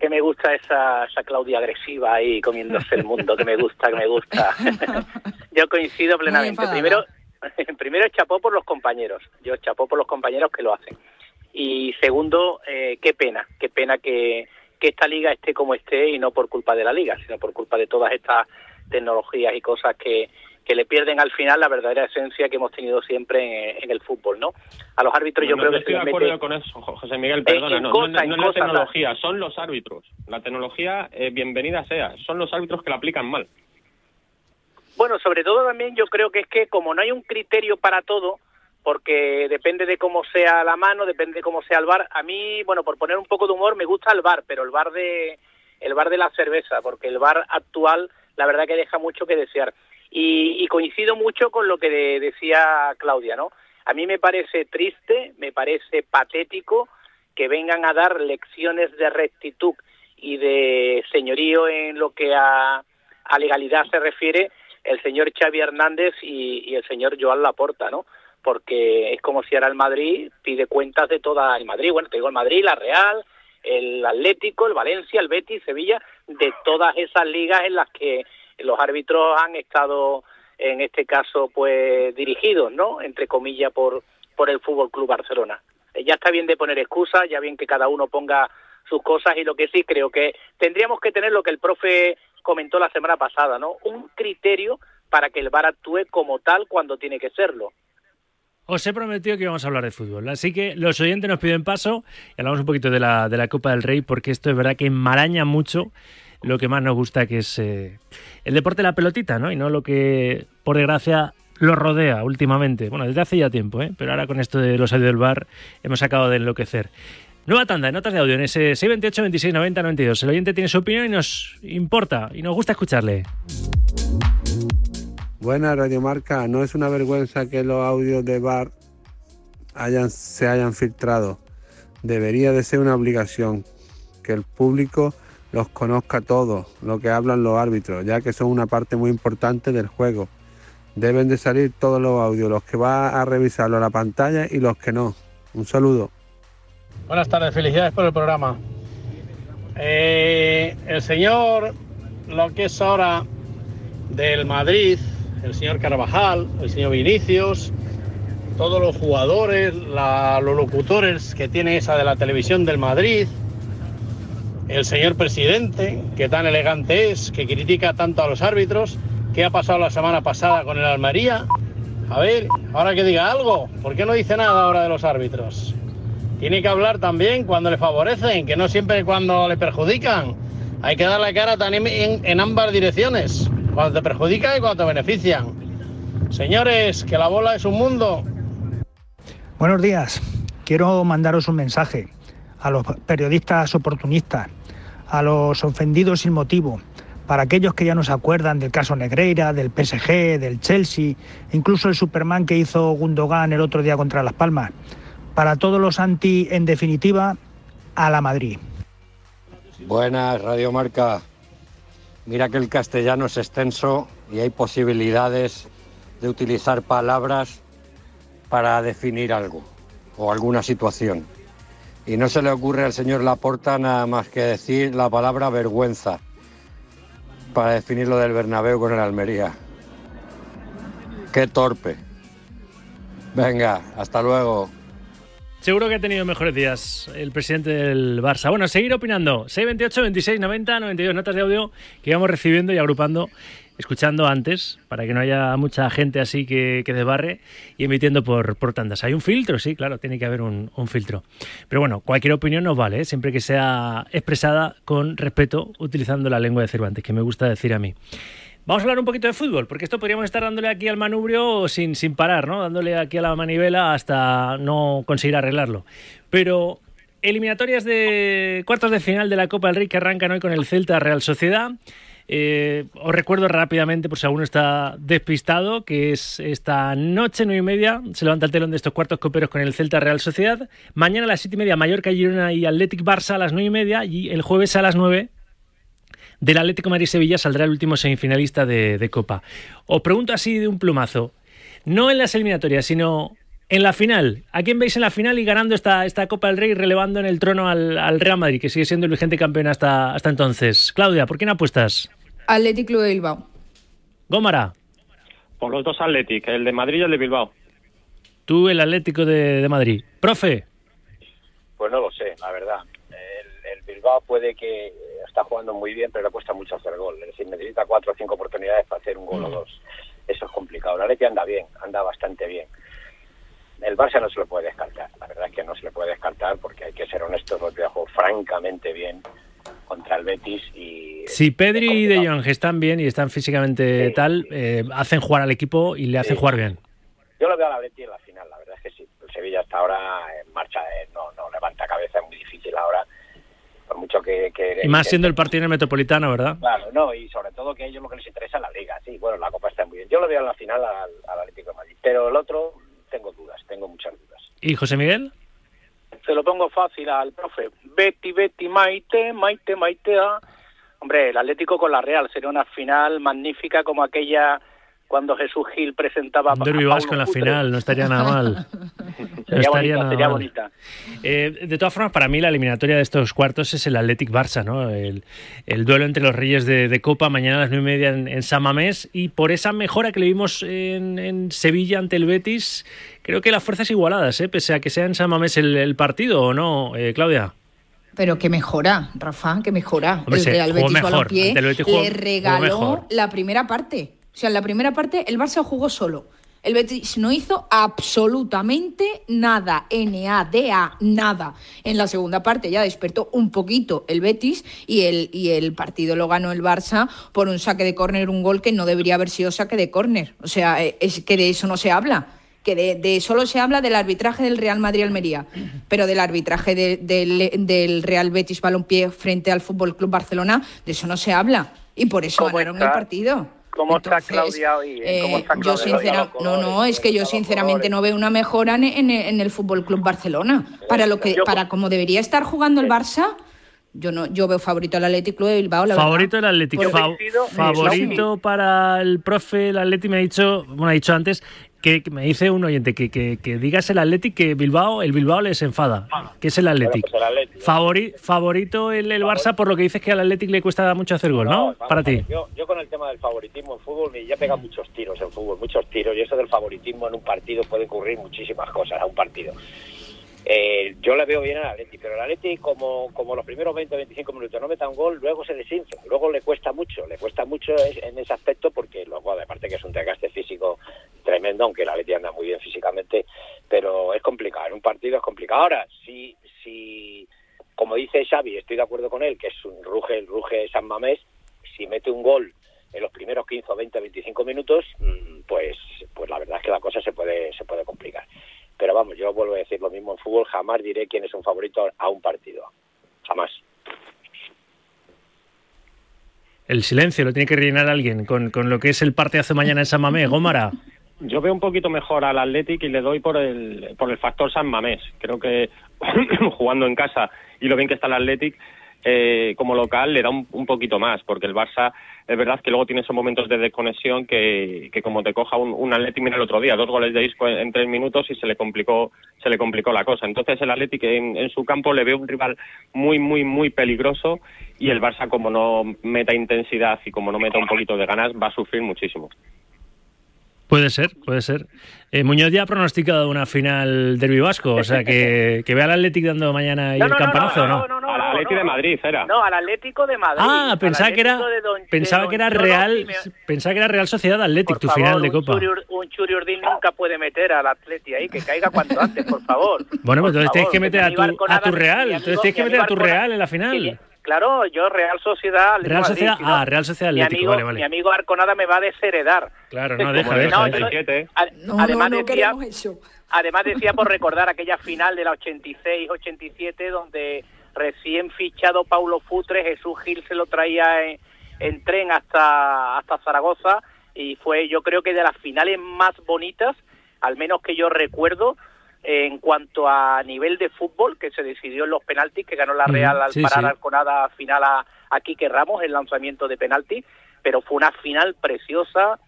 que me gusta esa, esa Claudia agresiva ahí comiéndose el mundo, que me gusta, que me gusta. Yo coincido plenamente. Primero, primero chapó por los compañeros, yo chapó por los compañeros que lo hacen. Y segundo, eh, qué pena, qué pena que, que esta liga esté como esté y no por culpa de la liga, sino por culpa de todas estas tecnologías y cosas que, que le pierden al final la verdadera esencia que hemos tenido siempre en, el fútbol, ¿no? A los árbitros yo creo que estoy de acuerdo con eso, José Miguel, perdona, no, no, es la tecnología, son los árbitros. La tecnología, eh, bienvenida sea, son los árbitros que la aplican mal. Bueno, sobre todo también yo creo que es que como no hay un criterio para todo, porque depende de cómo sea la mano, depende de cómo sea el bar. A mí, bueno, por poner un poco de humor, me gusta el bar, pero el bar de el bar de la cerveza, porque el bar actual, la verdad que deja mucho que desear. Y, coincido mucho con lo que decía Claudia, ¿no? A mí me parece triste, me parece patético que vengan a dar lecciones de rectitud y de señorío en lo que a, legalidad se refiere el señor Xavi Hernández y, el señor Joan Laporta, ¿no? Porque es como si ahora el Madrid pide cuentas de toda el Madrid, bueno, te digo el Madrid, la Real, el Atlético, el Valencia, el Betis, Sevilla, de todas esas ligas en las que los árbitros han estado, en este caso, pues dirigidos, ¿no? Entre comillas, por, por el Fútbol Club Barcelona. Eh, ya está bien de poner excusas, ya bien que cada uno ponga sus cosas y lo que sí creo que tendríamos que tener lo que el profe comentó la semana pasada, ¿no? Un criterio para que el VAR actúe como tal cuando tiene que serlo. Os he prometido que íbamos a hablar de fútbol, así que los oyentes nos piden paso y hablamos un poquito de la, de la Copa del Rey, porque esto es verdad que enmaraña mucho lo que más nos gusta, que es eh, el deporte de la pelotita, ¿no? Y no lo que, por desgracia, lo rodea últimamente. Bueno, desde hace ya tiempo, ¿eh? Pero ahora con esto de los audios del bar hemos acabado de enloquecer. Nueva tanda de notas de audio en ese 628 26 90 92. El oyente tiene su opinión y nos importa y nos gusta escucharle. Buena Radiomarca, no es una vergüenza que los audios de bar hayan, se hayan filtrado. Debería de ser una obligación que el público los conozca todos, lo que hablan los árbitros, ya que son una parte muy importante del juego. Deben de salir todos los audios, los que va a revisarlo a la pantalla y los que no. Un saludo. Buenas tardes, felicidades por el programa. Eh, el señor, lo que es ahora del Madrid, el señor Carvajal, el señor Vinicius, todos los jugadores, los locutores que tiene esa de la televisión del Madrid, el señor presidente, que tan elegante es, que critica tanto a los árbitros, ¿qué ha pasado la semana pasada con el Almería? A ver, ahora que diga algo, ¿por qué no dice nada ahora de los árbitros? tiene que hablar también cuando le favorecen, que no siempre cuando le perjudican. Hay que dar la cara también en, ambas direcciones, cuando te perjudican y cuando te benefician. Señores, que la bola es un mundo. Buenos días. Quiero mandaros un mensaje a los periodistas oportunistas, a los ofendidos sin motivo, para aquellos que ya no se acuerdan del caso Negreira, del PSG, del Chelsea, incluso el Superman que hizo Gundogan el otro día contra Las Palmas para todos los anti, en definitiva, a la Madrid. Buenas, Radio Marca. Mira que el castellano es extenso y hay posibilidades de utilizar palabras para definir algo o alguna situación. Y no se le ocurre al señor Laporta nada más que decir la palabra vergüenza para definir lo del Bernabéu con el Almería. Qué torpe. Venga, hasta luego. Seguro que ha tenido mejores días el presidente del Barça. Bueno, seguir opinando. 628 26 90 92 notas de audio que íbamos recibiendo y agrupando, escuchando antes, para que no haya mucha gente así que, que desbarre y emitiendo por, por tandas. Hay un filtro, sí, claro, tiene que haber un, filtro. Pero bueno, cualquier opinión nos vale, ¿eh? siempre que sea expresada con respeto, utilizando la lengua de Cervantes, que me gusta decir a mí. Vamos a hablar un poquito de fútbol, porque esto podríamos estar dándole aquí al manubrio sin, sin parar, ¿no? Dándole aquí a la manivela hasta no conseguir arreglarlo. Pero eliminatorias de cuartos de final de la Copa del Rey que arrancan hoy con el Celta Real Sociedad. Eh, os recuerdo rápidamente, por si alguno está despistado, que es esta noche, nueve y media, se levanta el telón de estos cuartos coperos con el Celta Real Sociedad. Mañana a las siete y media, Mallorca, Girona y Athletic Barça a las nueve y media. Y el jueves a las nueve, del Atlético Madrid-Sevilla saldrá el último semifinalista de, de, Copa. Os pregunto así de un plumazo, no en las eliminatorias, sino en la final. ¿A quién veis en la final y ganando esta, esta Copa del Rey, relevando en el trono al, al, Real Madrid, que sigue siendo el vigente campeón hasta, hasta entonces? Claudia, ¿por quién apuestas? Atlético de Bilbao. Gómara. Por los dos Atléticos, el de Madrid y el de Bilbao. Tú, el Atlético de, de Madrid. Profe. Pues no lo sé, la verdad. El, el Bilbao puede que está jugando muy bien, pero le cuesta mucho hacer gol. Es decir, necesita cuatro o cinco oportunidades para hacer un gol mm. o dos. Eso es complicado. La Leti anda bien, anda bastante bien. El Barça no se lo puede descartar. La verdad es que no se le puede descartar porque hay que ser honestos. Los jugó francamente bien contra el Betis y... Si Pedri y De Jong están bien y están físicamente sí, tal, eh, hacen jugar al equipo y le hacen sí. jugar bien. Yo lo veo a la Betis en la final, la verdad es que sí. El Sevilla hasta ahora en marcha, eh, no, no levanta cabeza, es muy difícil ahora por mucho que... que y más siendo el partido en el Metropolitano, ¿verdad? Claro, no, y sobre todo que a ellos lo que les interesa es la Liga, sí, bueno, la Copa está muy bien. Yo lo veo en la final al, al Atlético de Madrid, pero el otro tengo dudas, tengo muchas dudas. ¿Y José Miguel? Se lo pongo fácil al profe. Betty, Betty, Maite, Maite, Maitea. Hombre, el Atlético con la Real sería una final magnífica como aquella cuando Jesús Gil presentaba un derbi vasco en la final, no estaría nada mal. sería no estaría bonita, nada sería mal. bonita. Eh, de todas formas, para mí la eliminatoria de estos cuartos es el Athletic Barça, ¿no? El, el duelo entre los Reyes de, de, Copa mañana a las nueve y media en, en, San Mamés y por esa mejora que le vimos en, en, Sevilla ante el Betis, creo que las fuerzas igualadas, ¿eh? Pese a que sea en San Mamés el, el partido, ¿o no, eh, Claudia? Pero que mejora, Rafa, que mejora. Hombre, el Real Betis mejor. Balompié el Betis jugó, le regaló la primera parte. O sea, en la primera parte el Barça jugó solo. El Betis no hizo absolutamente nada, N-A-D-A, nada. En la segunda parte ya despertó un poquito el Betis y el, y el partido lo ganó el Barça por un saque de córner, un gol que no debería haber sido saque de córner. O sea, eh, es que de eso no se habla que de, de, solo se habla del arbitraje del Real Madrid-Almería, pero del arbitraje de, de, del Real Betis Balompié frente al Fútbol Club Barcelona, de eso no se habla. Y por eso ganaron está? el partido. ¿Cómo Entonces, está Claudia hoy? Eh, ¿Cómo está yo sincera, no, no, es que yo sinceramente no veo una mejora en, en, en el Fútbol Club Barcelona. Para lo que, para como debería estar jugando el Barça, yo no, yo veo favorito al Atlético de Bilbao. La favorito verdad. el Atlético. Fa favorito para el profe, el Atlético me ha dicho, bueno, ha dicho antes que, me dice un oyente que, que, que, digas el Atlético que Bilbao, el Bilbao les enfada. que es el Atlético? Bueno, pues el Athletic. Favori, favorito el, el, Barça por lo que dices que al Atlético le cuesta mucho hacer gol, ¿no? no vamos, para ti. Yo, yo, con el tema del favoritismo en fútbol, ya pega muchos tiros en fútbol, muchos tiros, y eso del favoritismo en un partido puede ocurrir muchísimas cosas a un partido. Eh, yo le veo bien al Atleti, pero el Atleti como, como los primeros 20 o 25 minutos no meta un gol, luego se desinfla, luego le cuesta mucho, le cuesta mucho en ese aspecto porque luego aparte que es un desgaste físico tremendo, aunque el Atleti anda muy bien físicamente, pero es complicado, en un partido es complicado. Ahora, si, si como dice Xavi, estoy de acuerdo con él, que es un ruge, el ruge San Mamés, si mete un gol en los primeros 15 o 20 25 minutos, mm, pues pues la verdad es que la cosa se puede se puede complicar. Pero vamos, yo vuelvo a decir lo mismo en fútbol, jamás diré quién es un favorito a un partido. Jamás. El silencio lo tiene que rellenar alguien con, con lo que es el partidazo mañana en San Mamés. Gómara. Yo veo un poquito mejor al Athletic y le doy por el, por el factor San Mamés. Creo que jugando en casa y lo bien que está el Athletic, eh, como local le da un, poquito más, porque el Barça es verdad que luego tiene esos momentos de desconexión que, que como te coja un, un Athletic mira el otro día, dos goles de disco en, tres minutos y se le complicó se le complicó la cosa. Entonces el Athletic en, en su campo le veo un rival muy, muy, muy peligroso y el Barça como no meta intensidad y como no meta un poquito de ganas va a sufrir muchísimo. Puede ser, puede ser. Eh, Muñoz ya ha pronosticado una final derbi vasco, o sea que, que vea al Atlético dando mañana y el campanazo, ¿no? al Atlético de Madrid era. No, al Atlético de Madrid. Ah, pensaba que era, pensaba que era Real, pensaba que era Real Sociedad Atlético, tu final de Copa. un Churi Urdín nunca puede meter al Atlético ahí, que caiga cuanto antes, por favor. Bueno, pues entonces tienes que meter a tu, a tu Real, entonces tienes que meter a tu Real en la final. Claro, yo Real Sociedad. Real Sociedad, ah, Real Sociedad Atlético, mi amigo, vale, vale. Mi amigo Arconada me va a desheredar. Claro, no, deja, deja. No, además decía, Además decía por recordar aquella final de la 86-87 donde recién fichado Paulo Futre, Jesús Gil se lo traía en, tren hasta, hasta Zaragoza y fue yo creo que de las finales más bonitas, al menos que yo recuerdo, en cuanto a nivel de fútbol, que se decidió en los penaltis, que ganó la Real al parar Arconada final a, a Quique Ramos, el lanzamiento de penalti, pero fue una final preciosa,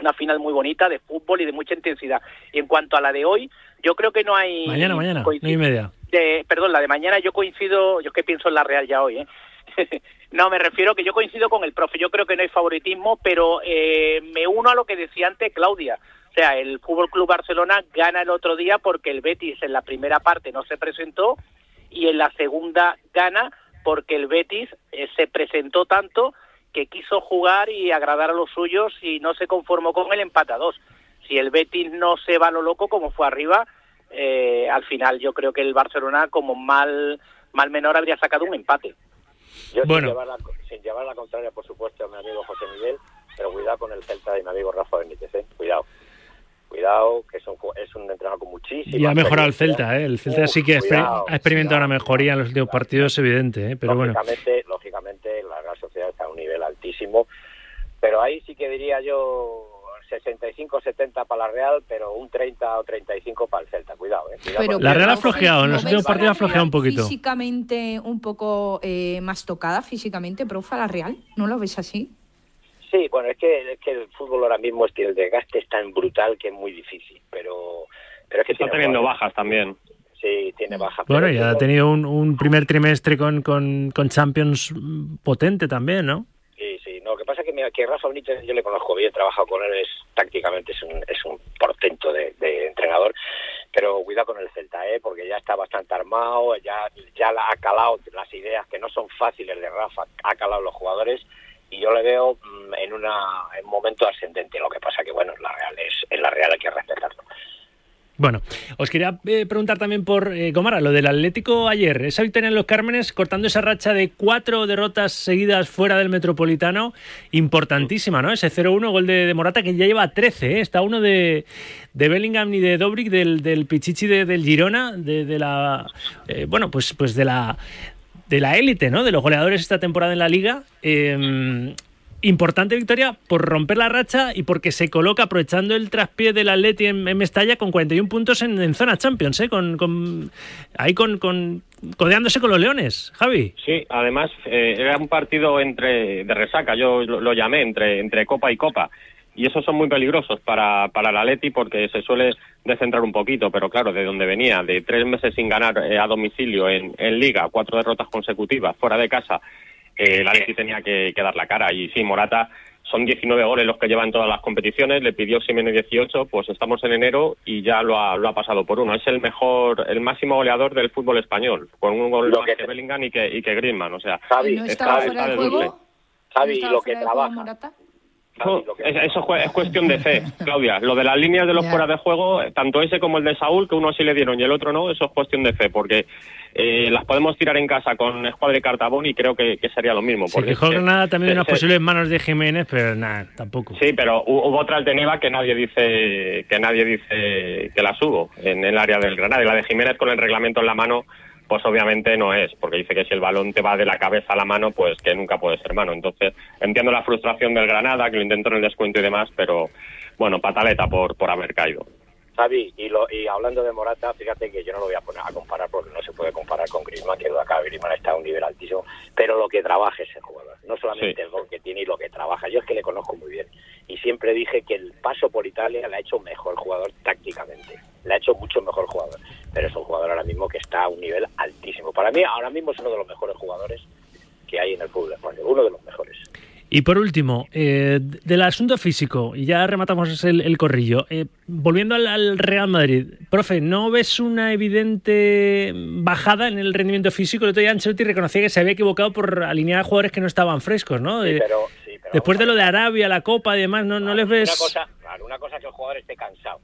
una final muy bonita de fútbol y de mucha intensidad. Y en cuanto a la de hoy, yo creo que no hay... Mañana, mañana, y media. De, perdón, la de mañana yo coincido, yo que pienso en la Real ya hoy, ¿eh? no, me refiero que yo coincido con el profe, yo creo que no hay favoritismo, pero eh, me uno a lo que decía antes Claudia. O sea, el Fútbol Club Barcelona gana el otro día porque el Betis en la primera parte no se presentó y en la segunda gana porque el Betis eh, se presentó tanto que quiso jugar y agradar a los suyos y no se conformó con el empate a dos. Si el Betis no se va a lo loco como fue arriba, eh, al final yo creo que el Barcelona como mal mal menor habría sacado un empate. Yo bueno. sin, llevar la, sin llevar la contraria, por supuesto, a mi amigo José Miguel, pero cuidado con el Celta y mi amigo Rafa Benítez, ¿eh? cuidado cuidado, que es un, es un entrenador con muchísimo. Y ha mejorado el Celta, ¿eh? El Celta sí que ha experimentado una mejoría en los últimos partidos, es evidente, ¿eh? Pero lógicamente, bueno. Lógicamente, la Real Sociedad está a un nivel altísimo, pero ahí sí que diría yo 65-70 para la Real, pero un 30 o 35 para el Celta. Cuidado, ¿eh? la Real ha flojeado, en los últimos partidos ha flojeado un poquito. Físicamente un poco eh, más tocada, físicamente, profe, la Real. ¿No lo ves así? Sí, bueno, es que, es que el fútbol ahora mismo es que el desgaste es tan brutal que es muy difícil, pero, pero es que está teniendo bajas también. Sí, tiene bajas. Bueno, ya ha tenido un, un primer trimestre con, con, con, Champions potente también, ¿no? Lo que Rafa Benítez yo le conozco bien, he trabajado con él, es tácticamente es un, es un portento de, entrenador, pero cuidado con el Celta, ¿eh? porque ya está bastante armado, ya, ya ha calado las ideas que no son fáciles de Rafa, ha calado los jugadores y yo le veo mm, en, una, un momento ascendente. Lo que pasa que, bueno, la Real es, en la Real hay que respetarlo. Bueno, os quería eh, preguntar también por eh, Gomara, lo del Atlético ayer, esa victoria en los Cármenes, cortando esa racha de cuatro derrotas seguidas fuera del Metropolitano, importantísima, ¿no? Ese 0-1, gol de, Morata, que ya lleva 13, ¿eh? está uno de, de Bellingham y de Dobrik, del, del Pichichi de, del Girona, de, de la, eh, bueno, pues, pues de la de la élite, ¿no? De los goleadores esta temporada en la liga. Importante victoria por romper la racha y porque se coloca aprovechando el traspié del Atleti en, Mestalla con 41 puntos en, zona Champions, ¿eh? Con, ahí con, con, codeándose con los Leones, Javi. Sí, además eh, era un partido entre de resaca, yo lo, llamé entre, entre Copa y Copa y esos son muy peligrosos para, para el Atleti porque se suele descentrar un poquito, pero claro, de donde venía, de tres meses sin ganar eh, a domicilio en, en, Liga, cuatro derrotas consecutivas fuera de casa, eh, el Atleti tenía que, dar la cara. Y sí, Morata son 19 goles los que llevan todas las competiciones, le pidió Simeone 18, pues estamos en enero y ya lo ha, lo ha pasado por uno. Es el mejor, el máximo goleador del fútbol español, con un gol más que, Bellingham y que, y que Griezmann, o sea, ¿No está, fuera de juego? Javi, lo que trabaja eso es cuestión de fe, Claudia. Lo de las líneas de los fuera de juego, tanto ese como el de Saúl, que uno sí le dieron y el otro no, eso es cuestión de fe, porque eh, las podemos tirar en casa con Escuadra y Cartabón y creo que, sería lo mismo. Porque sí, nada también unas posibles manos de Jiménez, pero nada, tampoco. Sí, pero hubo otra alternativa que nadie dice que nadie dice que la hubo en el área del Granada. Y la de Jiménez con el reglamento en la mano pues obviamente no es, porque dice que si el balón te va de la cabeza a la mano, pues que nunca puede ser mano. Entonces, entiendo la frustración del Granada, que lo intentó en el descuento y demás, pero bueno, pataleta por, por haber caído. Xavi, y, lo, y hablando de Morata, fíjate que yo no lo voy a poner a comparar porque no se puede comparar con Griezmann, que acá Griezmann está a un nivel altísimo, pero lo que trabaja ese jugador, no solamente el gol que tiene y lo que trabaja, yo es que le conozco muy bien y siempre dije que el paso por Italia le ha hecho mejor jugador tácticamente, le ha hecho mucho mejor jugador, pero es un jugador ahora mismo que está a un nivel altísimo. Para mí ahora mismo es uno de los mejores jugadores que hay en el fútbol español, uno de los mejores. Y por último, eh, del asunto físico, y ya rematamos el, corrillo, eh, volviendo al, Real Madrid, profe, ¿no ves una evidente bajada en el rendimiento físico? El otro día Ancelotti reconocía que se había equivocado por alinear a jugadores que no estaban frescos, ¿no? después de lo de Arabia, la Copa y demás, ¿no, no les ves...? Una cosa, una cosa es que el jugador esté cansado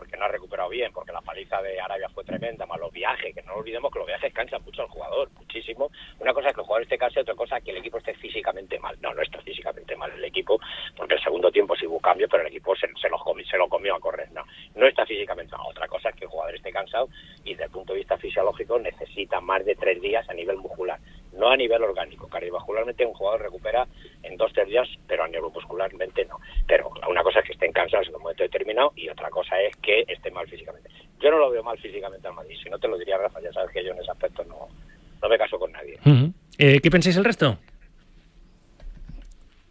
porque no ha recuperado bien, porque la paliza de Arabia fue tremenda, más los viajes, que no olvidemos que los viajes cansan mucho al jugador, muchísimo. Una cosa es que el jugador esté cansado, otra cosa es que el equipo esté físicamente mal. No, no está físicamente mal el equipo, porque el segundo tiempo sí hubo cambio, pero el equipo se, lo, comió, se lo comió a correr. No, no está físicamente mal. Otra cosa es que el jugador esté cansado y desde el punto de vista fisiológico necesita más de tres días a nivel muscular, no a nivel orgánico. Cardiovascularmente un jugador recupera en dos, tres días, pero a nivel muscularmente no. Pero una cosa es que estén cansados en un momento determinado y otra cosa es que esté mal físicamente. Yo no lo veo mal físicamente al Madrid, si no te lo diría Rafa, ya sabes que yo en ese aspecto no, no me caso con nadie. Eh, ¿Qué pensáis el resto?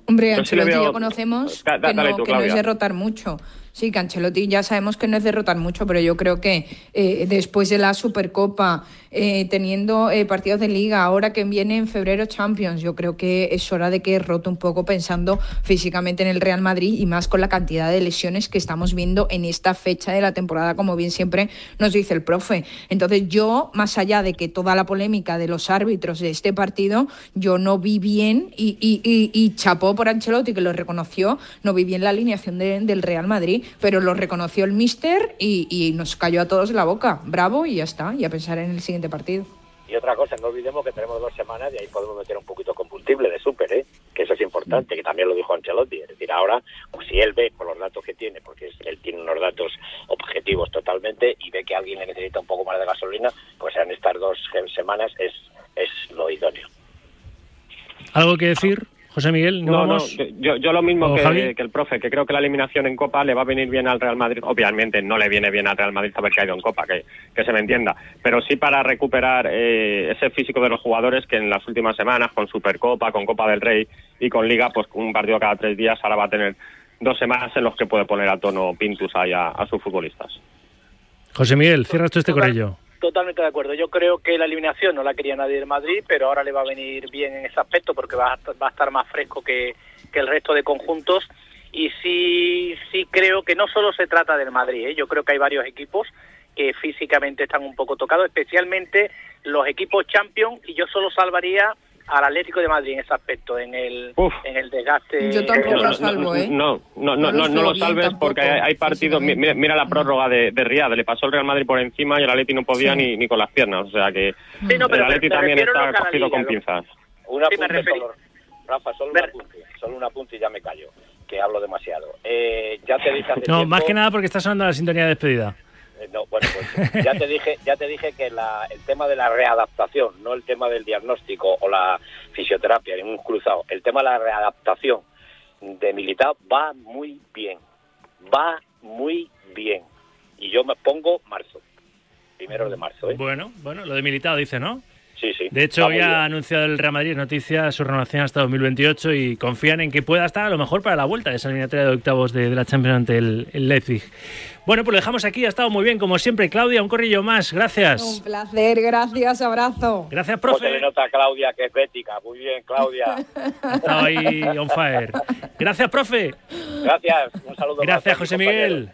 Hombre, Ancelotti ya conocemos que, no, que no es derrotar mucho. Sí, Cancelotti ya sabemos que no es derrotar mucho, pero yo creo que eh, después de la Supercopa, eh, teniendo eh, partidos de liga, ahora que viene en febrero Champions, yo creo que es hora de que rote un poco pensando físicamente en el Real Madrid y más con la cantidad de lesiones que estamos viendo en esta fecha de la temporada, como bien siempre nos dice el profe. Entonces yo, más allá de que toda la polémica de los árbitros de este partido, yo no vi bien y, y, chapó por Ancelotti, que lo reconoció, no vi bien la alineación del Real Madrid pero lo reconoció el míster y, nos cayó a todos en la boca. Bravo y ya está, y a pensar en el siguiente partido. Y otra cosa, no olvidemos que tenemos dos semanas y ahí podemos meter un poquito de combustible de súper, ¿eh? que eso es importante, que también lo dijo Ancelotti. Es decir, ahora, pues si él ve por los datos que tiene, porque él tiene unos datos objetivos totalmente y ve que alguien le necesita un poco más de gasolina, pues en estas dos semanas es, es lo idóneo. ¿Algo que decir? José Miguel, ¿no, no, yo, yo, lo mismo que, el profe, que creo que la eliminación en Copa le va a venir bien al Real Madrid. Obviamente no le viene bien al Real Madrid haber caído en Copa, que, que se me entienda, pero sí para recuperar eh, ese físico de los jugadores que en las últimas semanas, con Supercopa, con Copa del Rey y con Liga, pues un partido cada tres días, ahora va a tener dos semanas en los que puede poner a tono Pintus ahí a, a sus futbolistas. José Miguel, cierras tú este corrello. Totalmente de acuerdo. Yo creo que la eliminación no la quería nadie del Madrid, pero ahora le va a venir bien en ese aspecto porque va a, va a estar más fresco que, el resto de conjuntos. Y sí, sí creo que no solo se trata del Madrid, ¿eh? yo creo que hay varios equipos que físicamente están un poco tocados, especialmente los equipos Champions, y yo solo salvaría al Atlético de Madrid en ese aspecto, en el, en el desgaste. Yo tampoco lo salvo, ¿eh? No, no, no, no, lo salves porque hay, partidos. Mira, la prórroga de, de Riyadh, le pasó el Real Madrid por encima y el Atleti no podía ni, ni con las piernas. O sea que el Atleti también está cogido con pinzas. Una sí, solo, Rafa, solo una punta, solo una punta y ya me callo, que hablo demasiado. Eh, ya te dije No, más que nada porque está sonando la sintonía de despedida. Eh, no, bueno, pues ya te dije, ya te dije que la, el tema de la readaptación, no el tema del diagnóstico o la fisioterapia un cruzado, el tema de la readaptación de militar va muy bien, va muy bien. Y yo me pongo marzo, primero de marzo. ¿eh? Bueno, bueno, lo de militado dice, ¿no? Sí, sí. De hecho, había anunciado el Real Madrid noticias su renovación hasta 2028 y confían en que pueda estar a lo mejor para la vuelta de esa eliminatoria de octavos de, la Champions ante el, Leipzig. Bueno, pues lo dejamos aquí. Ha estado muy bien, como siempre. Claudia, un corrillo más. Gracias. Un placer. Gracias. Abrazo. Gracias, profe. se le nota a Claudia que es bética. Muy bien, Claudia. ha estado ahí on fire. Gracias, profe. Gracias. Un saludo. Gracias, José Miguel.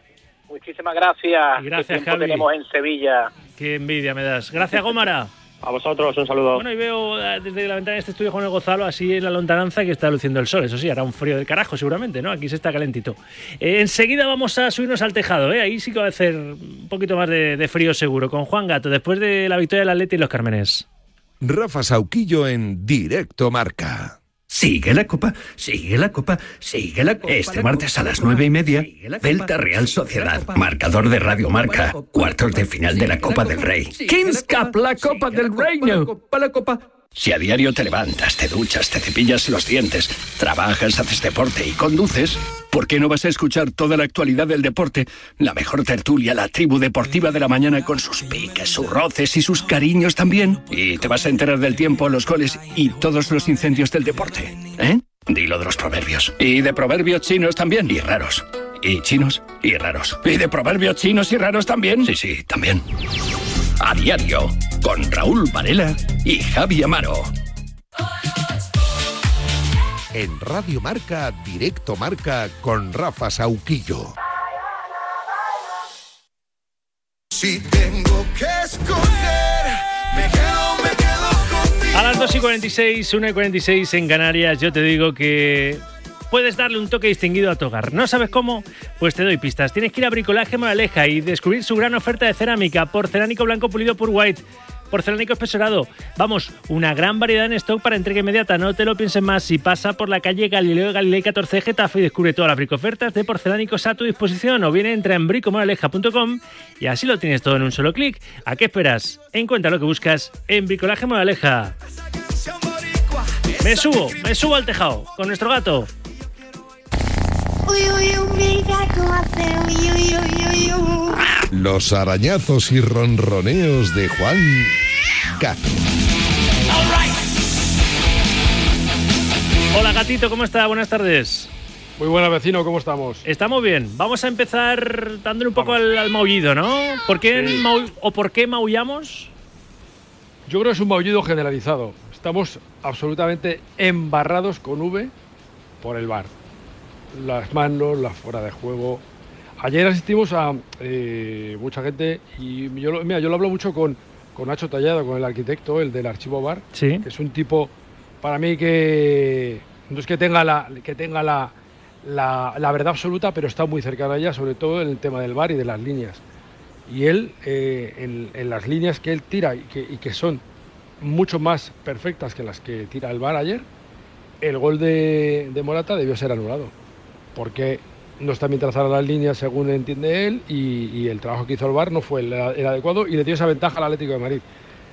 Muchísimas gracias. Y gracias, Javi. tenemos en Sevilla. Qué envidia me das. Gracias, Gómara. A vosotros, un saludo. Bueno, y veo eh, desde la ventana de este estudio Juan el Gozalo así en la lontananza que está luciendo el sol. Eso sí, hará un frío del carajo seguramente, ¿no? Aquí se está calentito. Eh, enseguida vamos a subirnos al tejado, ¿eh? Ahí sí que va a hacer un poquito más de, frío seguro. Con Juan Gato, después de la victoria del Atleti y los Cármenes. Rafa Sauquillo en Directo Marca. Sigue la copa, sigue la copa, sigue la copa. Este martes a las nueve y media, Delta Real Sociedad, marcador de Radio Marca, cuartos de final de la Copa del Rey. Kings Cup, la Copa del Reino. La Copa. Si a diario te levantas, te duchas, te cepillas los dientes, trabajas, haces deporte y conduces, ¿por qué no vas a escuchar toda la actualidad del deporte? La mejor tertulia, la tribu deportiva de la mañana con sus piques, sus roces y sus cariños también. Y te vas a enterar del tiempo, los goles y todos los incendios del deporte. ¿Eh? Dilo de los proverbios. Y de proverbios chinos también. Y raros. Y chinos y raros. Y de proverbios chinos y raros también. Sí, sí, también a diario con Raúl Varela y Javi Amaro. En Radio Marca, Directo Marca con Rafa Sauquillo. Si tengo que escoger, me quedo, me quedo contigo. A las 2 y 46, 1 y 46 en Canarias, yo te digo que puedes darle un toque distinguido a tu hogar. ¿No sabes cómo? Pues te doy pistas. Tienes que ir a Bricolaje Moraleja y descubrir su gran oferta de cerámica, porcelánico blanco pulido por White porcelánico espesorado. Vamos, una gran variedad en stock para entrega inmediata. No te lo pienses más. Si pasa por la calle Galileo Galilei 14 Getafe y descubre todas las bricofertas de porcelánicos a tu disposición o bien entra en bricomoraleja.com y así lo tienes todo en un solo clic. ¿A qué esperas? Encuentra lo que buscas en Bricolaje Moraleja. Me subo, me subo al tejado con nuestro gato. Los arañazos y ronroneos de Juan Gato. Hola gatito, ¿cómo está? Buenas tardes. Muy buena vecino, ¿cómo estamos? Estamos bien. Vamos a empezar dándole un poco al, maullido, ¿no? ¿Por qué o por qué maullamos? Yo creo que es un maullido generalizado. Estamos absolutamente embarrados con V por el bar las manos, la fuera de juego. Ayer asistimos a eh, mucha gente y yo, lo, mira, yo lo hablo mucho con, con Nacho Tallado, con el arquitecto, el del archivo bar, que es un tipo para mí que no es que tenga la, que tenga la, la, verdad absoluta, pero está muy cerca de ella, sobre todo en el tema del bar y de las líneas. Y él, eh, en, las líneas que él tira y que, y que son mucho más perfectas que las que tira el bar ayer, el gol de, de Morata debió ser anulado porque no está bien trazada las líneas según entiende él y, el trabajo que hizo el VAR no fue el, adecuado y le dio esa ventaja al Atlético de Madrid.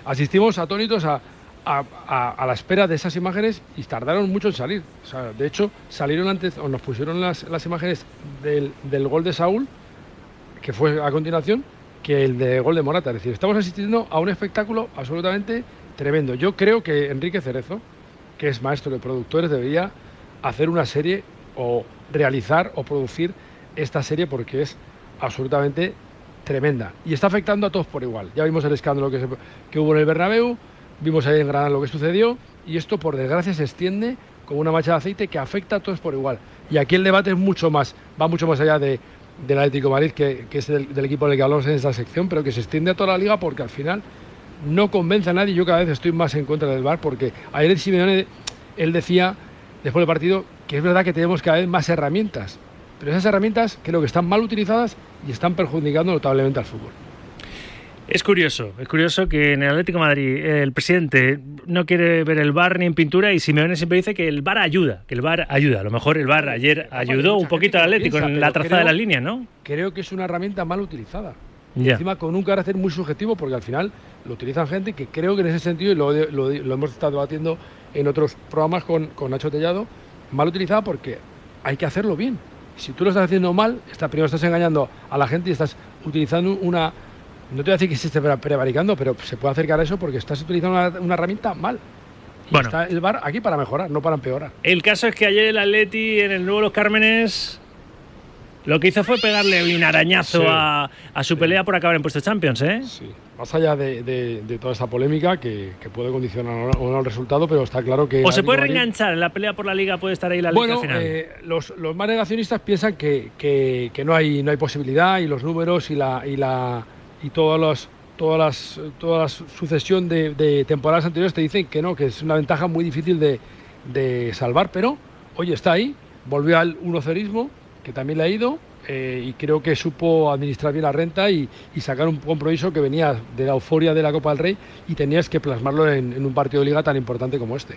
Asistimos atónitos a, la espera de esas imágenes y tardaron mucho en salir. de hecho, salieron antes, o nos pusieron las, imágenes del, gol de Saúl, que fue a continuación, que el de gol de Morata. Es decir, estamos asistiendo a un espectáculo absolutamente tremendo. Yo creo que Enrique Cerezo, que es maestro de productores, debería hacer una serie o realizar o producir esta serie porque es absolutamente tremenda y está afectando a todos por igual. Ya vimos el escándalo que, que hubo en el Bernabéu, vimos ahí en Granada lo que sucedió y esto por desgracia se extiende como una mancha de aceite que afecta a todos por igual. Y aquí el debate es mucho más, va mucho más allá de, del Atlético de Madrid, que, es del, equipo del que hablamos en esta sección, pero que se extiende a toda la liga porque al final no convence a nadie. Yo cada vez estoy más en contra del VAR porque ayer Simeone, él decía después del partido que es verdad que tenemos cada vez más herramientas, pero esas herramientas creo que están mal utilizadas y están perjudicando notablemente al fútbol. Es curioso, es curioso que en el Atlético de Madrid el presidente no quiere ver el bar ni en pintura y Simeone siempre dice que el bar ayuda, que el bar ayuda. A lo mejor el bar ayer ayudó un poquito al Atlético en la trazada de las líneas, ¿no? Creo que es una herramienta mal utilizada. Y encima con un carácter muy subjetivo porque al final lo utilizan gente que creo que en ese sentido, y lo, hemos estado debatiendo en otros programas con, con Nacho Tellado, mal utilizada porque hay que hacerlo bien. Si tú lo estás haciendo mal, está, primero estás engañando a la gente y estás utilizando una... No te voy a decir que se esté prevaricando, pero se puede acercar a eso porque estás utilizando una, herramienta mal. bueno. está el bar aquí para mejorar, no para empeorar. El caso es que ayer el Atleti en el nuevo Los Cármenes lo que hizo fue pegarle un arañazo a, su pelea por acabar en puestos Champions, ¿eh? Sí, más allá de, toda esa polémica que, puede condicionar o no el resultado, pero está claro que... ¿O se puede reenganchar en la pelea por la Liga? ¿Puede estar ahí la Liga final? Eh, los, los más negacionistas piensan que, no, hay, no hay posibilidad y los números y la... Y la y todos los, todas las, toda la sucesión de, temporadas anteriores te dicen que no, que es una ventaja muy difícil de, de salvar, pero oye, está ahí, volvió al unocerismo que también le ha ido eh, y creo que supo administrar bien la renta y, sacar un compromiso que venía de la euforia de la Copa del Rey y tenías que plasmarlo en, un partido de liga tan importante como este.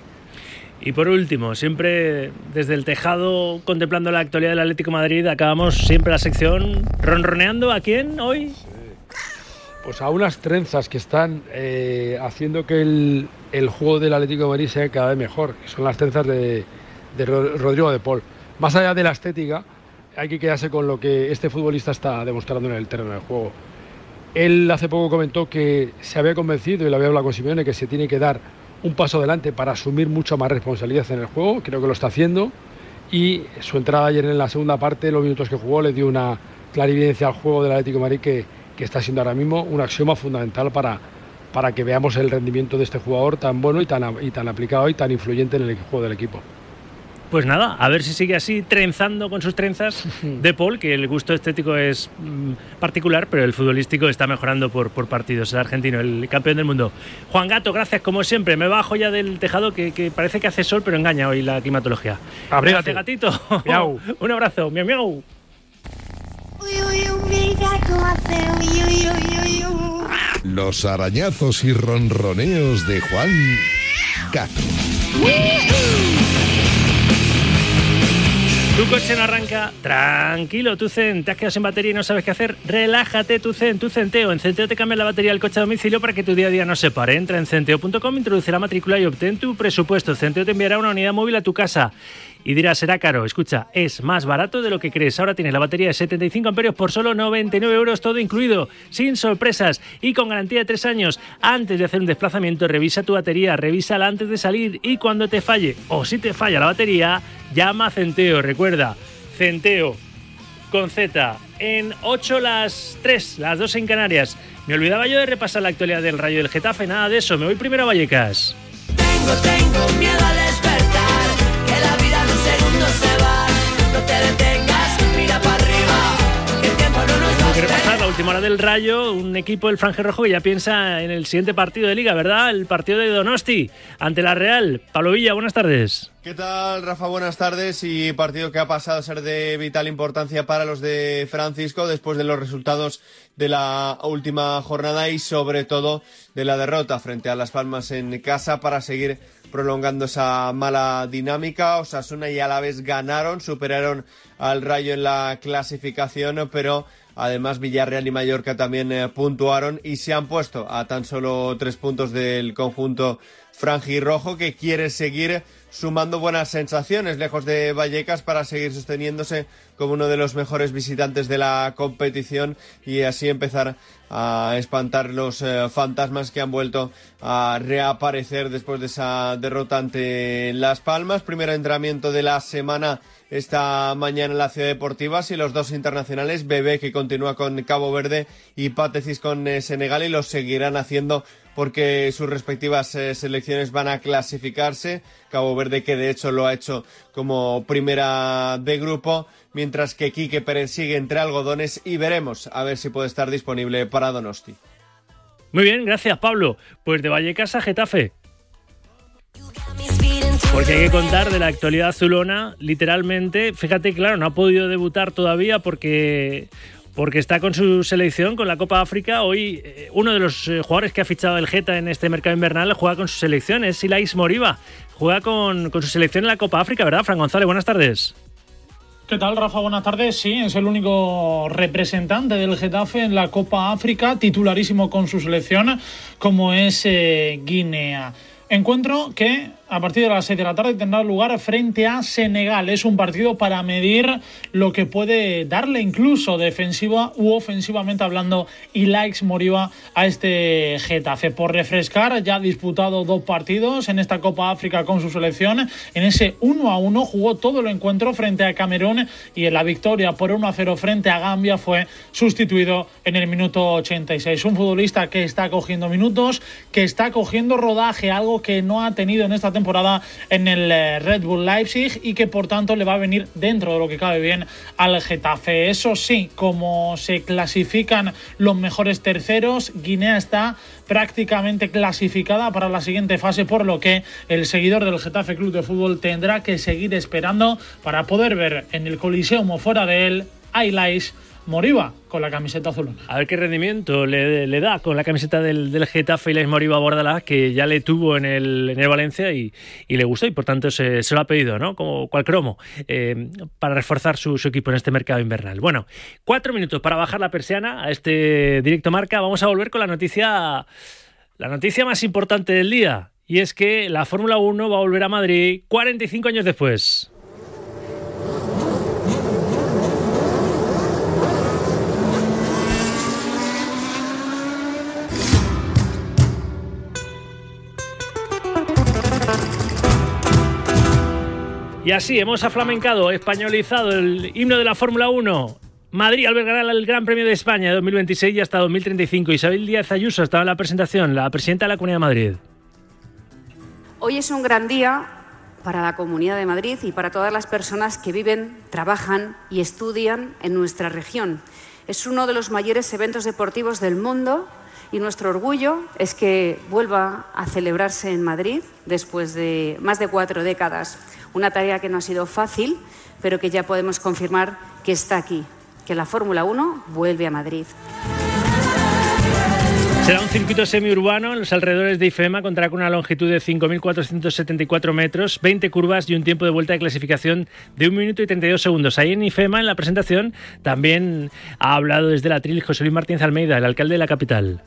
Y por último, siempre desde el tejado contemplando la actualidad del Atlético Madrid, acabamos siempre la sección ronroneando a quién hoy. Pues a unas trenzas que están eh, haciendo que el, juego del Atlético de Madrid sea cada vez mejor, que son las trenzas de, de Rodrigo de Paul. Más allá de la estética, hay que quedarse con lo que este futbolista está demostrando en el terreno del juego. Él hace poco comentó que se había convencido y lo había hablado con Simeone que se tiene que dar un paso adelante para asumir mucha más responsabilidad en el juego, creo que lo está haciendo y su entrada ayer en la segunda parte, los minutos que jugó, le dio una clarividencia al juego del Atlético de Madrid que, que está siendo ahora mismo un axioma fundamental para, para que veamos el rendimiento de este jugador tan bueno y tan, y tan aplicado y tan influyente en el juego del equipo. Pues nada, a ver si sigue así trenzando con sus trenzas de Paul, que el gusto estético es mm, particular, pero el futbolístico está mejorando por, por partidos. El argentino, el campeón del mundo. Juan Gato, gracias como siempre. Me bajo ya del tejado que, parece que hace sol, pero engaña hoy la climatología. Abrígate, gatito. Miau. Un abrazo. Miau, miau. Los arañazos y ronroneos de Juan Gato. Tu coche no arranca, tranquilo, tu Zen, te has quedado sin batería y no sabes qué hacer, relájate, tu Zen, tu Centeo. En Centeo te cambia la batería del coche a domicilio para que tu día a día no se pare. Entra en centeo.com, introduce la matrícula y obtén tu presupuesto. Centeo te enviará una unidad móvil a tu casa. Y dirás, será caro. Escucha, es más barato de lo que crees. Ahora tienes la batería de 75 amperios por solo 99 euros, todo incluido, sin sorpresas y con garantía de 3 años. Antes de hacer un desplazamiento, revisa tu batería, revísala antes de salir y cuando te falle o si te falla la batería, llama a Centeo. Recuerda, Centeo con Z en 8 las 3, las 2 en Canarias. Me olvidaba yo de repasar la actualidad del Rayo del Getafe, nada de eso. Me voy primero a Vallecas. Tengo, tengo miedo a despertar la vida en un segundo se va. No te detengas, mira para arriba. Quiero pasar la última hora del Rayo, un equipo del Franje Rojo que ya piensa en el siguiente partido de Liga, ¿verdad? El partido de Donosti ante la Real. Pablo Villa, buenas tardes. ¿Qué tal, Rafa? Buenas tardes. Y partido que ha pasado a ser de vital importancia para los de Francisco después de los resultados de la última jornada y sobre todo de la derrota frente a Las Palmas en casa para seguir prolongando esa mala dinámica. Osasuna y Alavés ganaron, superaron al Rayo en la clasificación, pero además Villarreal y Mallorca también eh, puntuaron y se han puesto a tan solo tres puntos del conjunto franjirrojo que quiere seguir sumando buenas sensaciones lejos de Vallecas para seguir sosteniéndose como uno de los mejores visitantes de la competición y así empezar a espantar los eh, fantasmas que han vuelto a reaparecer después de esa derrota ante Las Palmas. Primer entrenamiento de la semana esta mañana en la Ciudad Deportiva y los dos internacionales, Bebé que continúa con Cabo Verde y Patecis con eh, Senegal y lo seguirán haciendo porque sus respectivas eh, selecciones van a clasificarse. Cabo Verde que de hecho lo ha hecho como primera de grupo, mientras que Quique Pérez sigue entre algodones y veremos a ver si puede estar disponible para Donosti. Muy bien, gracias Pablo. Pues de Vallecas a Getafe. Porque hay que contar de la actualidad azulona, literalmente, fíjate, claro, no ha podido debutar todavía porque porque está con su selección, con la Copa África. Hoy eh, uno de los eh, jugadores que ha fichado el Geta en este mercado invernal juega con su selección, es Silais Moriba. Juega con, su selección en la Copa África, ¿verdad, Fran González? Buenas tardes. ¿Qué tal, Rafa? Buenas tardes. Sí, es el único representante del Getafe en la Copa África, titularísimo con su selección, como es eh, Guinea. Encuentro que a partir de las 6 de la tarde tendrá lugar frente a Senegal. Es un partido para medir lo que puede darle incluso defensiva u ofensivamente hablando y likes Moriba a este Getafe. Por refrescar, ya ha disputado dos partidos en esta Copa África con su selección. En ese 1 a 1 jugó todo el encuentro frente a Camerún y en la victoria por 1 a 0 frente a Gambia fue sustituido en el minuto 86. Un futbolista que está cogiendo minutos, que está cogiendo rodaje, algo que no ha tenido en esta temporada en el eh, Red Bull Leipzig y que por tanto le va a venir dentro de lo que cabe bien al Getafe. Eso sí, como se clasifican los mejores terceros, Guinea está prácticamente clasificada para la siguiente fase, por lo que el seguidor del Getafe Club de Fútbol tendrá que seguir esperando para poder ver en el Coliseum o fuera de él highlights Moriba con la camiseta azul. A ver qué rendimiento le, da con la camiseta del, del Getafe y la Moriba Bordalás, que ya le tuvo en el, en el Valencia y, le gustó y por tanto se, lo ha pedido, ¿no? Como cual cromo, eh, para reforzar su, su, equipo en este mercado invernal. Bueno, cuatro minutos para bajar la persiana a este directo marca. Vamos a volver con la noticia, la noticia más importante del día. Y es que la Fórmula 1 va a volver a Madrid 45 años después. Y así hemos aflamencado, españolizado el himno de la Fórmula 1. Madrid albergará el Gran Premio de España de 2026 y hasta 2035. Isabel Díaz Ayuso estaba en la presentación, la presidenta de la Comunidad de Madrid. Hoy es un gran día para la Comunidad de Madrid y para todas las personas que viven, trabajan y estudian en nuestra región. Es uno de los mayores eventos deportivos del mundo y nuestro orgullo es que vuelva a celebrarse en Madrid después de más de cuatro décadas. Una tarea que no ha sido fácil, pero que ya podemos confirmar que está aquí, que la Fórmula 1 vuelve a Madrid. Será un circuito semiurbano en los alrededores de IFEMA, contará con una longitud de 5.474 metros, 20 curvas y un tiempo de vuelta de clasificación de 1 minuto y 32 segundos. Ahí en IFEMA, en la presentación, también ha hablado desde la tril José Luis Martínez Almeida, el alcalde de la capital.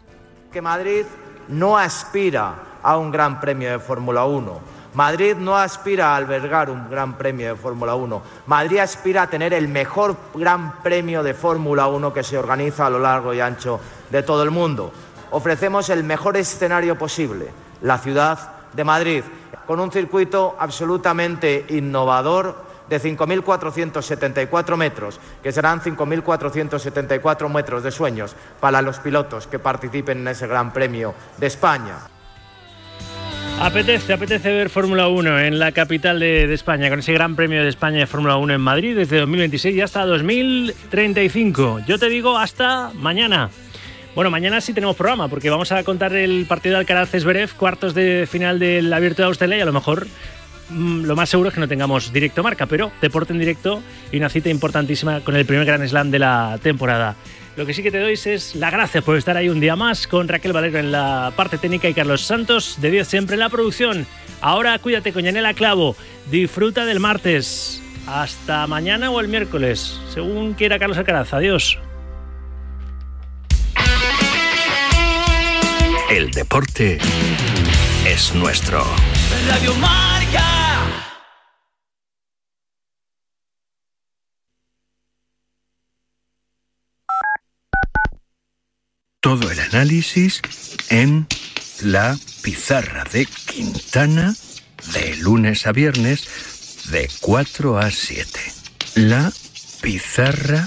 Que Madrid no aspira a un gran premio de Fórmula 1. Madrid no aspira a albergar un gran premio de Fórmula 1. Madrid aspira a tener el mejor gran premio de Fórmula 1 que se organiza a lo largo y ancho de todo el mundo ofrecemos el mejor escenario posible, la ciudad de Madrid, con un circuito absolutamente innovador de 5.474 metros, que serán 5.474 metros de sueños para los pilotos que participen en ese Gran Premio de España. Apetece, apetece ver Fórmula 1 en la capital de, España, con ese Gran Premio de España de Fórmula 1 en Madrid desde 2026 y hasta 2035. Yo te digo hasta mañana. Bueno, mañana sí tenemos programa porque vamos a contar el partido de Alcaraz-Zverev, cuartos de final del Abierto de Australia y a lo mejor mm, lo más seguro es que no tengamos directo marca, pero deporte en directo y una cita importantísima con el primer Gran Slam de la temporada. Lo que sí que te doy es la gracia por estar ahí un día más con Raquel Valero en la parte técnica y Carlos Santos de Dios siempre en la producción. Ahora cuídate con Yanela Clavo, disfruta del martes. Hasta mañana o el miércoles, según quiera Carlos Alcaraz. Adiós. El deporte es nuestro. Radio Marca. Todo el análisis en la pizarra de Quintana de lunes a viernes de 4 a 7. La pizarra